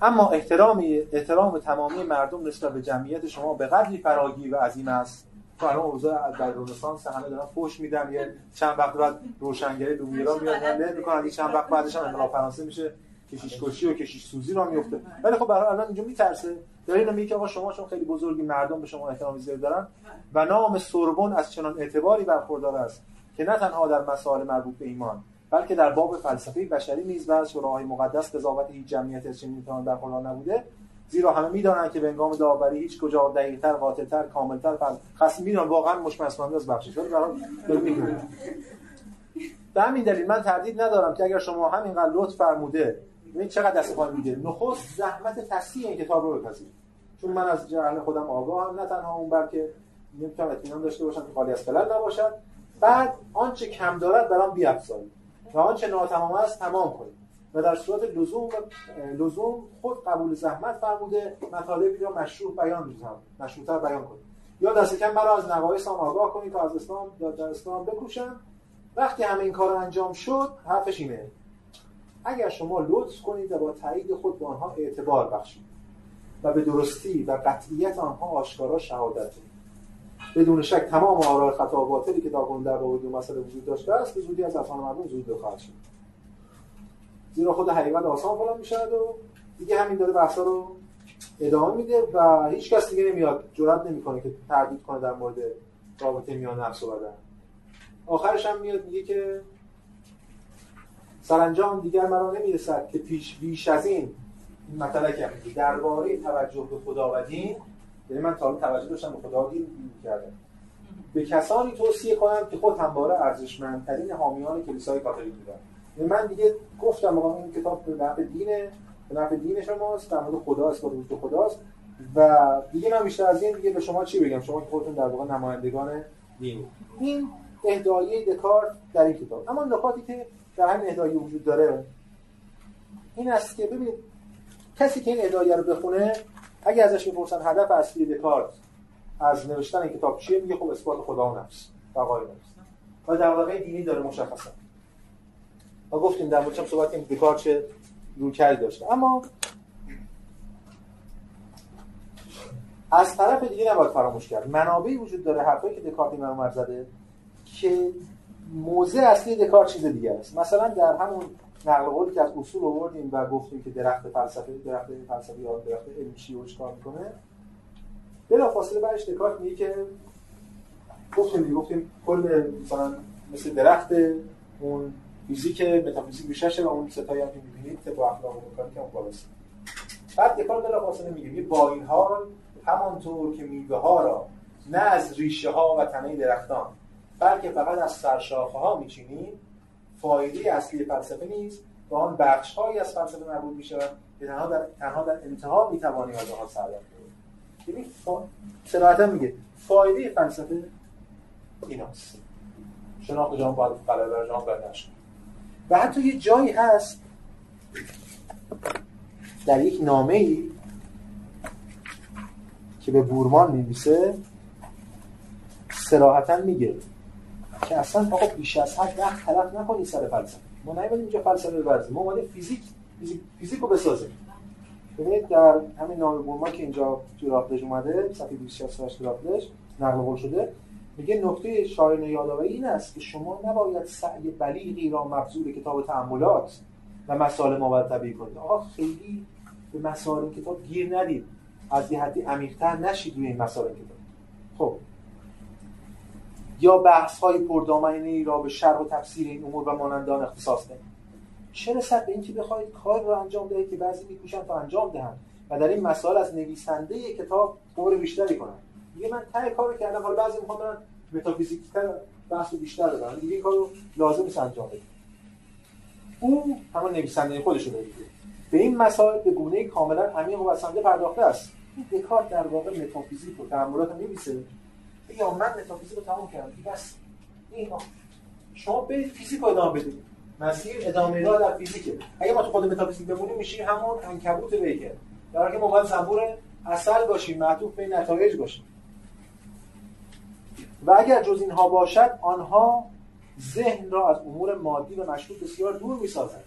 اما احترام احترام تمامی مردم نسبت به جمعیت شما به قدری فراگیر و عظیم است تو الان اوضاع در رنسانس همه دارن فوش میدن یه چند وقت بعد روشنگری لومیرا میاد نه می‌کنن چند وقت بعدش هم انقلاب فرانسه میشه کشیش کشی و کشیش سوزی را میفته. ولی خب برای الان اینجا میترسه. داره اینو میگه آقا شما چون خیلی بزرگی مردم به شما احترام زیاد دارن و نام سوربن از چنان اعتباری برخوردار است که نه تنها در مسائل مربوط به ایمان بلکه در باب فلسفه بشری نیز و از مقدس قضاوت هیچ جمعیت از چنین در برخوردار نبوده. زیرا همه می‌دانند که به انگام داوری هیچ کجا دقیق‌تر قاطع‌تر کامل‌تر فرض خاص می‌دونن واقعا مشمس کننده از بخشش. ولی برام به همین دلیل من تردید ندارم که اگر شما همینقدر لطف فرموده ببین چقدر دست پای میده نخست زحمت تصحیح این کتاب رو بپذیرید. چون من از جهل خودم آگاه هم نه تنها اون بلکه نمی‌تونم اطمینان داشته باشم که خالی از خلل نباشد. بعد آنچه کم دارد برام بیافزایید. و آنچه ناتمام است تمام کنید. و در صورت لزوم لزوم خود قبول زحمت فرموده مطالبی را مشروع بیان می‌کنم. مشروعتر بیان کنید یا دست کم مرا از نقایصم آگاه کنید تا از اسلام در اسلام بکوشم. وقتی همه این کار انجام شد حرفش اینه. اگر شما لطف کنید و با تایید خود به آنها اعتبار بخشید و به درستی و قطعیت آنها آشکارا شهادت بدون شک تمام آراء خطا و باطلی که تا در باب مسئله وجود داشته است به زودی از افهام مردم زود خواهد شد زیرا خود حقیقت آسان فلان می‌شود و دیگه همین داره بحثا رو ادامه میده و هیچ کس دیگه نمیاد جرئت نمی‌کنه که تردید کنه در مورد رابطه میان نفس و بدن. آخرش هم میاد میگه که سرانجام دیگر مرا نمی‌رسد که پیش بیش از این این مطلب درباره توجه به خدا و دین یعنی من تا توجه داشتم به خدا دین کردم به کسانی توصیه کنم که خود همواره ارزشمندترین حامیان کلیسای کاتولیک بودن یعنی من دیگه گفتم آقا این کتاب به نفع دینه به نفع دین شماست در مورد خدا است وجود خداست. و دیگه من بیشتر از این دیگه به شما چی بگم؟ شما که خودتون در واقع نمایندگان دین. این اهدایه دکارت در این کتاب. اما نکاتی که در همین اهدایه وجود داره این است که ببینید کسی که این اهدایه رو بخونه اگه ازش می‌پرسن هدف اصلی دکارت از نوشتن این کتاب چیه میگه خب اثبات خدا و نفس بقای نفس. و در واقع دینی داره مشخصا. ما گفتیم در مورد صحبت کردیم دکارت چه روکردی داشته. اما از طرف دیگه نباید فراموش کرد. منابعی وجود داره حرفایی که دکارت این رو زده که موضع اصلی دکارت چیز دیگه است. مثلا در همون نقل قولی که از اصول آوردیم و گفتیم که درخت فلسفه درخت فلسفی یا درخت علمی چی کار می‌کنه بلا فاصله بعدش دکارت میگه که گفتیم گفتیم کل مثلا مثل درخت اون فیزیک متافیزیک بیششه و اون ستایی هم که می‌بینید با اخلاق و که اون بالاست. بعد دکارت بلا فاصله میگه با این حال همانطور که میوه ها را نه از ریشه ها و تنه درختان بلکه فقط از سرشاخه ها میچینیم. فایده اصلی فلسفه نیست. و آن بخش هایی از فلسفه مربوط میشه که تنها در, تنها در انتها می‌توانیم از آنها سر یعنی صراحتا میگه فایده فلسفه ایناست. شناخت جان باید برای جان برداشت و حتی یه جایی هست در یک نامه ای که به بورمان میمیسه سراحتا میگه که اصلا آقا بیش از حد وقت تلف نکنی سر فلسفه. ما نیومدیم اینجا فلسفه ببرزیم ما اومدیم فیزیک فیزیک, فیزیک رو بسازیم. ببینید در همین نام بورمان که اینجا تو رافلش اومده صفحه 268 تو رافلش نقل قول شده میگه نکته شاعر یادآوری این است که شما نباید سعی بلیغی را مبذول کتاب تعاملات و مسائل ماورد کنید. آقا خیلی به مسائل کتاب گیر ندید. از یه حدی عمیق‌تر نشید روی این مسائل کتاب. خب. یا بحث های ای را به شرح و تفسیر این امور و مانندان اختصاص دهید. چه رسد به اینکه بخواید کار را انجام دهید که بعضی میکوشن تا انجام دهند و در این مسائل از نویسنده کتاب قور بیشتری کنند؟ دیگه من ته کارو کردم. حالا بعضی می‌خوام برن متافیزیکتر بحث بیشتر بکنن دیگه کارو لازم نیست انجام بدید او همون نویسنده خودش رو به این مسائل به گونه کاملا عمیق و بسنده پرداخته است. این دکارت در واقع متافیزیک و تعاملات رو می‌نویسه. یا من متافیزیک رو تمام کردم. بس. این شما برید فیزیک رو ادامه بدید. مسیر ادامه راه در فیزیکه. اگه ما تو خود متافیزیک بمونیم میشیم همون عنکبوت بیکر در حالی که ما باید زنبور اصل باشیم معطوف به نتایج باشیم. و اگر جز اینها باشد آنها ذهن را از امور مادی و مشروط بسیار دور می‌سازد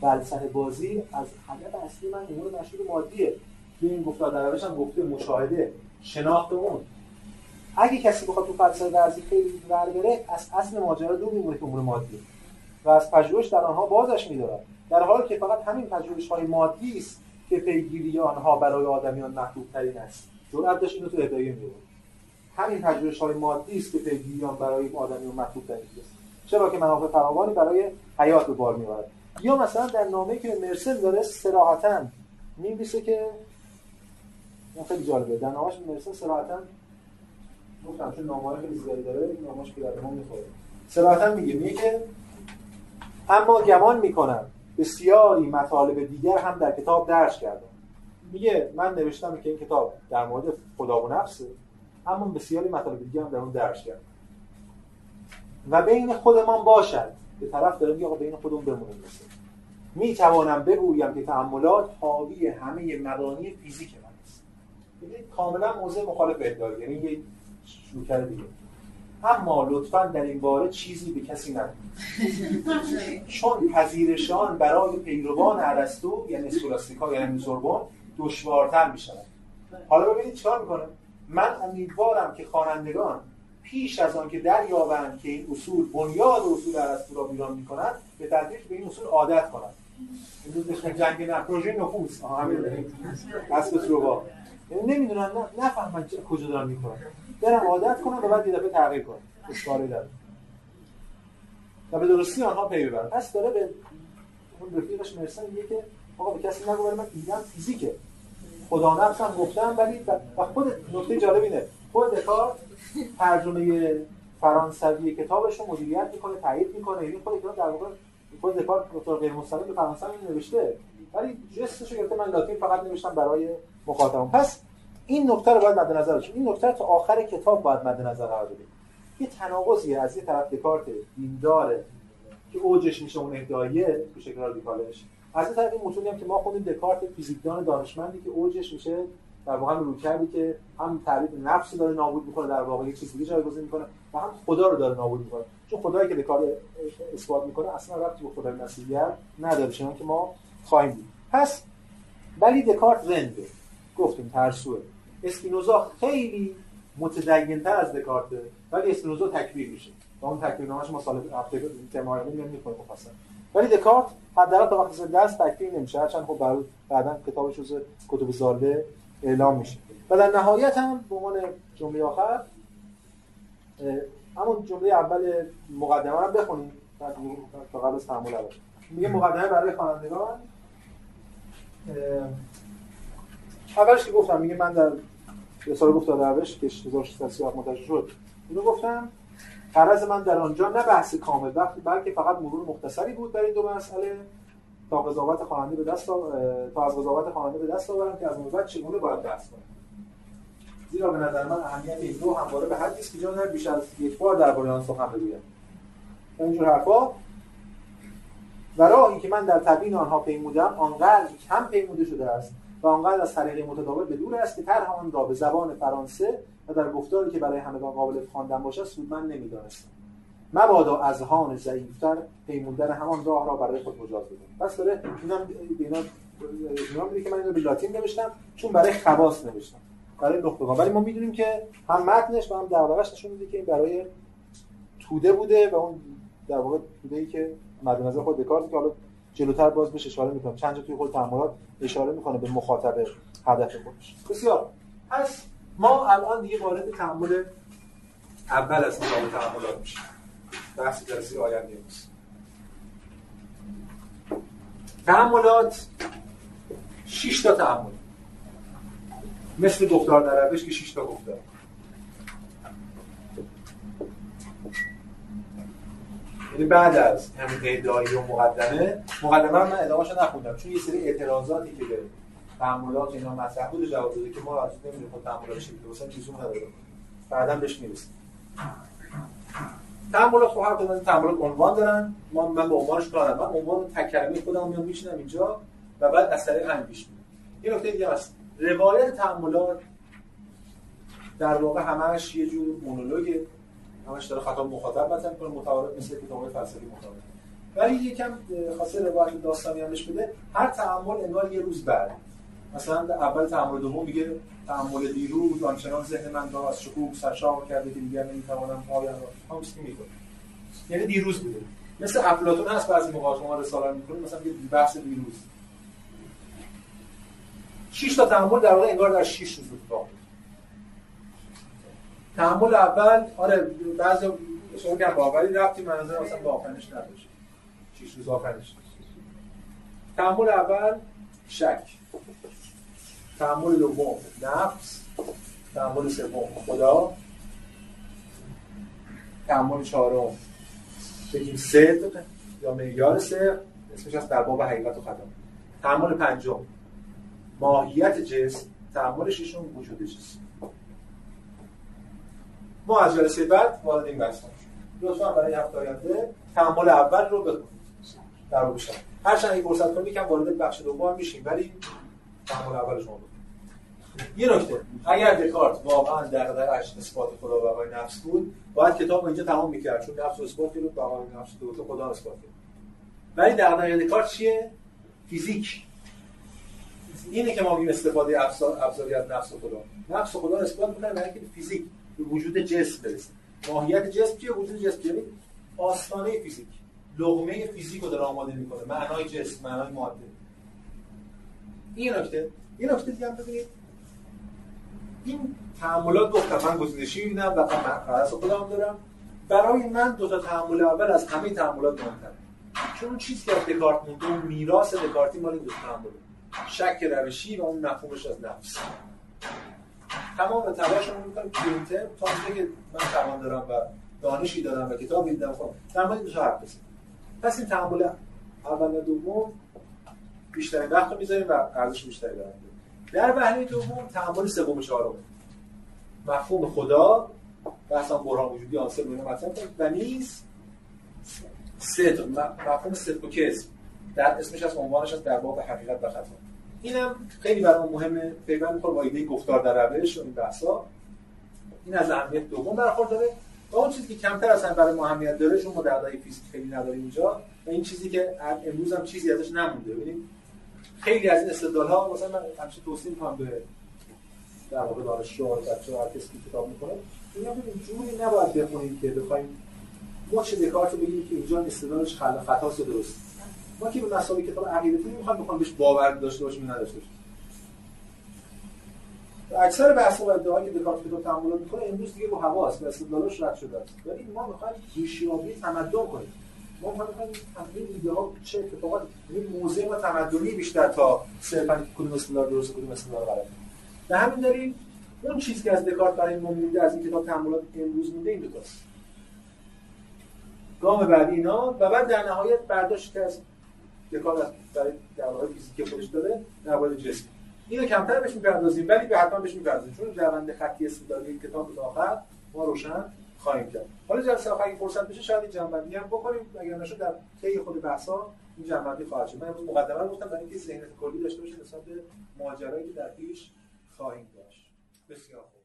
فلسفه بازی از هدف اصلی من امور مشروط مادیه. که این گفتار در هم گفته مشاهده شناخت اون. اگه کسی بخواد تو فلسفه ورزی خیلی ور بره از اصل ماجرا دور میمونه که امور مادی. و از پژوهش در آنها بازش میدارد. در حالی که فقط همین پژوهش های مادی است که پیگیری آنها برای آدمیان محبوب ترین است. جرأت داشت اینو تو ادعای میاره همین پژوهش های مادی است که پیگیری آن برای آدمیان محبوب ترین است چرا که منافع فراوانی برای حیات به بار می‌برد. یا مثلا در نامه که مرسل داره صراحتا می‌نویسه که این خیلی جالبه. در نامش مرسل صراحتا گفتم چون نامه خیلی زیادی داره این نامش که در ما می‌خوره صراحتا میگه میگه که اما گمان می‌کنم بسیاری مطالب دیگر هم در کتاب درش کردم. میگه من نوشتم که این کتاب در مورد خدا و نفسه اما بسیاری مطالب دیگر هم در اون درش کردم. و بین خودمان باشد به طرف داره میگه آقا بین خودمون بمونیم مثل می توانم بگویم که تعاملات حاوی همه مبانی فیزیک من است. یعنی کاملا موضع مخالف ادعا یعنی یه شروع دیگه. اما لطفا در این باره چیزی به کسی نگویید چون پذیرشان برای پیروان ارسطو یعنی اسکولاستیکا یعنی سوربن دشوارتر می شود حالا ببینید چیکار می‌کنه؟ من امیدوارم که خوانندگان پیش از آن که دریابند که این اصول بنیاد اصول ارسطو را بیران می‌کنند به تدریج به این اصول عادت کنند. این جنگ نه پروژه اسب تروبا یعنی نمی‌دونن نفهمن کجا دارن می‌کنن. برن عادت کنن و بعد یه دفعه تغییر کنن. اشکالی داره و به درستی آنها پی ببرن. پس داره به اون رفیقش مرسن میگه که آقا به کسی نگو من ایدم فیزیکه. خدا نفسم گفتم ولی و خود نکته جالب اینه. خود دکارت ترجمه فرانسوی کتابش رو مدیریت می‌کنه تایید می‌کنه. یعنی خود کتاب در واقع خود دکارت به غیر مستقیم به فرانسوی نوشته. ولی جستش گرفته. من لاتین فقط نوشتم برای مخاطبم. پس این نکته رو باید مد نظر این نکته تا آخر کتاب باید مد نظر قرار بدیم. یه تناقضی از یه طرف دکارت دینداره که اوجش میشه اون ادعایه تو شکل رادیکالش. از این طرف این هم که ما خودیم دکارت فیزیکدان دانشمندی که اوجش میشه در واقع رو کردی که هم تعریف نفس داره نابود می‌کنه در واقع یک چیز دیگه جایگزین می‌کنه و هم خدا رو داره نابود می‌کنه. چون خدایی که دکارت اثبات می‌کنه اصلا ربطی به خدای مسیحیت نداره چون که ما خواهیم دید پس ولی دکارت رنده. گفتیم ترسوه. اسپینوزا خیلی متدینتر از دکارته ولی اسپینوزا تکبیر میشه. و اون نامش ما سال هفته تمارین میاد می‌کنه مفصل. ولی دکارت حداقل تا وقتی دست تکبیر نمیشه. هرچند خب بعد بعدا کتابش جزء کتب زاله اعلام میشه. و در نهایت هم به عنوان جمله آخر همون جمله اول مقدمه رو بخونیم. تا قبل از تحمل اول. میگه مقدمه برای خوانندگان. اولش که گفتم میگه من در رساله گفت دروش که 1637 منتشر شد. اینو گفتم. قرض من در آنجا نه بحث کامل وقتی بلکه فقط مرور مختصری بود در این دو مسئله. تا قضاوت خواننده به دست تا از قضاوت خواننده به دست آورم که از اون بعد چگونه باید بحث کنم. زیرا به نظر من اهمیت این دو همواره به حدی است که جا بیش از یک بار درباره آن سخن بگویم. اینجور حرفا و راهی که من در تبیین آنها پیمودم آنقدر کم پیموده شده است و آنقدر از طریق متداول به دور است که طرح آن را به زبان فرانسه و در گفتاری که برای همگان قابل خواندن باشد سودمند نمی‌دانستم. مبادا از هان ضعیفتر پیموندن همان راه را برای خود مجاز بدم پس داره اینم اینا اینا میگه که من اینو به لاتین نوشتم چون برای خواص نوشتم. برای نخبگان ولی ما می‌دونیم که هم متنش و هم دغدغه‌اش نشون میده که این برای توده بوده و اون در واقع توده ای که مد نظر خود دکارت که حالا جلوتر باز بهش اشاره می‌کنم. چند جا توی خود تعاملات اشاره می‌کنه به مخاطب هدف خودش. بسیار. پس ما الان دیگه وارد تعامل اول از کتاب تعاملات میشیم. بحث جلسه آینده نیست تعاملات 6 تا تعامل. مثل گفتار در روش که 6 تا گفتار یعنی بعد از همین ادعایی و مقدمه مقدمه من ادامه‌شو نخوندم چون یه سری اعتراضاتی که به تعاملات اینا مطرح بود جواب داده که ما از نمی‌دونیم خود تعاملات چی بوده مثلا لزوم نداره. بعدا بهش می‌رسیم. تعاملات خب هر کدوم از تعاملات عنوان دارن. ما من به عنوانش کار من عنوان تک کلمه خودم میام میشینم اینجا و بعد از طریق همین پیش میرم. یه نکته دیگه هست. روایت تعاملات در واقع همش یه جور مونولوگه. همش داره خطاب مخاطب مطرح کنه متعارف مثل کتاب فلسفی مطابق ولی یکم خاصه روایت داستانی همش بده هر تعامل انگار یه روز بعد. مثلا اول تعامل دوم میگه تعامل دیروز آنچنان ذهن من را از شکوه سرشار کرده که دیگر نمی‌توانم پایم را می‌کنه یعنی دیروز بوده مثل افلاطون هست بعضی موقع ما رساله می‌کنیم مثلا یه بحث دیروز. شش تا تعامل در واقع انگار در 6 روز اتفاق تعامل اول آره بعضی شما که باوری رفتی منظور اصلا با آخرش نداشت 6 روز آخرش تعامل اول شک. تعامل دوم نفس. تعامل سوم خدا. تعامل چهارم بگیم صدق یا معیار صدق اسمش از در باب حقیقت و خدا تعامل پنجم ماهیت جسم. تعامل ششم وجود جسم. ما از جلسه بعد وارد این بحث لطفا برای هفته آینده تعامل اول رو بخونید. در واقع هر چند این فرصت کنید یکم وارد بخش دوم میشیم ولی تعامل اول شما یه نکته. اگر دکارت واقعا دغدغه‌اش اثبات خدا و بقای نفس بود باید کتاب اینجا تمام می‌کرد. چون نفس رو اثبات کرد بقای نفس دو خدا اثبات کرد. ولی دغدغه دکارت چیه؟ فیزیک. اینه که ما میگیم استفاده ابزار ابزاری از نفس و خدا. نفس و خدا اثبات می‌کنن برای فیزیک. وجود جسم برسه ماهیت جسم چیه؟ وجود جسم یعنی آستانه فیزیک. لغمه فیزیک رو داره آماده می‌کنه. معنای جسم معنای ماده. این نکته. این نکته دیگه هم ببینید. این تعاملات گفتم من گزینشی میدم و من خودم دارم. برای من دو تا تعامل اول از همه تعاملات مهمتره. چون چیزی که از دکارت مونده اون میراث دکارتی مال این دو تعامل شک روشی و اون مفهومش از نفس. تمام تلاشمون می‌کنیم تو این ترم تا اینجا که من توان دارم و دانشی دارم و کتاب دیدم خب در مورد تا حرف بزنم پس این تحمل اول و دوم بیشترین وقت رو می‌ذاریم و ارزش بیشتری داریم. در وهله دوم تحمل سوم و چهارم. مفهوم خدا بحث برهان وجودی آنسر رو مطرح و نیز صدق مفهوم صدق و کذب در اسمش از عنوانش از در باب حقیقت و خطا. اینم خیلی برام مهمه. پیوند می‌خوره با ایده گفتار در روش و این بحثا. این از اهمیت دوم برخورداره. و اون چیزی که کمتر اصلا برای ما اهمیت داره چون ما فیزیک خیلی نداریم اینجا و این چیزی که امروز هم چیزی ازش نمونده. ببینید خیلی از این استدلال ها مثلا من همیشه توصیه می‌کنم به در واقع دانشجو بچه‌ها هر کسی کتاب می‌کنه اینا ببین جوری نباید بخونیم که بخوایم مچ دکارت رو بگیم که اینجا استدلالش خلا خطاست و درست ما که به مسائل کتاب عقیدتی نمی‌خوام بخوام بهش باور داشته باشیم نداشته باشیم. اکثر بحث و ادعایی که دکارت کتاب تحمل می‌کنه امروز دیگه با حواس و استدلالش رد شده است. ولی ما می‌خوایم ریشیابی تمدن کنیم. ما می‌خوایم این ایده ها چه اتفاقات این موضع و تمدنی بیشتر تا صرفا کدوم استدلال درست کدوم استدلال غلط به همین دلیل اون چیزی که از دکارت برای ما مونده از این کتاب تحملات امروز مونده این دوتاست گام بعدی اینا. و بعد در نهایت برداشت که از دکارت برای واقع فیزیک خودش داره مورد جسم اینو کمتر بهش می‌پردازیم ولی به حتما بهش می‌پردازیم چون روند خطی استدلالی کتاب تا آخر ما روشن خواهیم کرد. حالا جلسه آخر اگه فرصت بشه شاید این جنبندی هم بکنیم اگر نشد در طی خود بحثا این جنبندی خواهد شد. من امروز مقدمه گفتم برای اینکه ذهنیت کلی داشته باشید نسبت به ماجرایی که در پیش خواهیم داشت. بسیار خوب.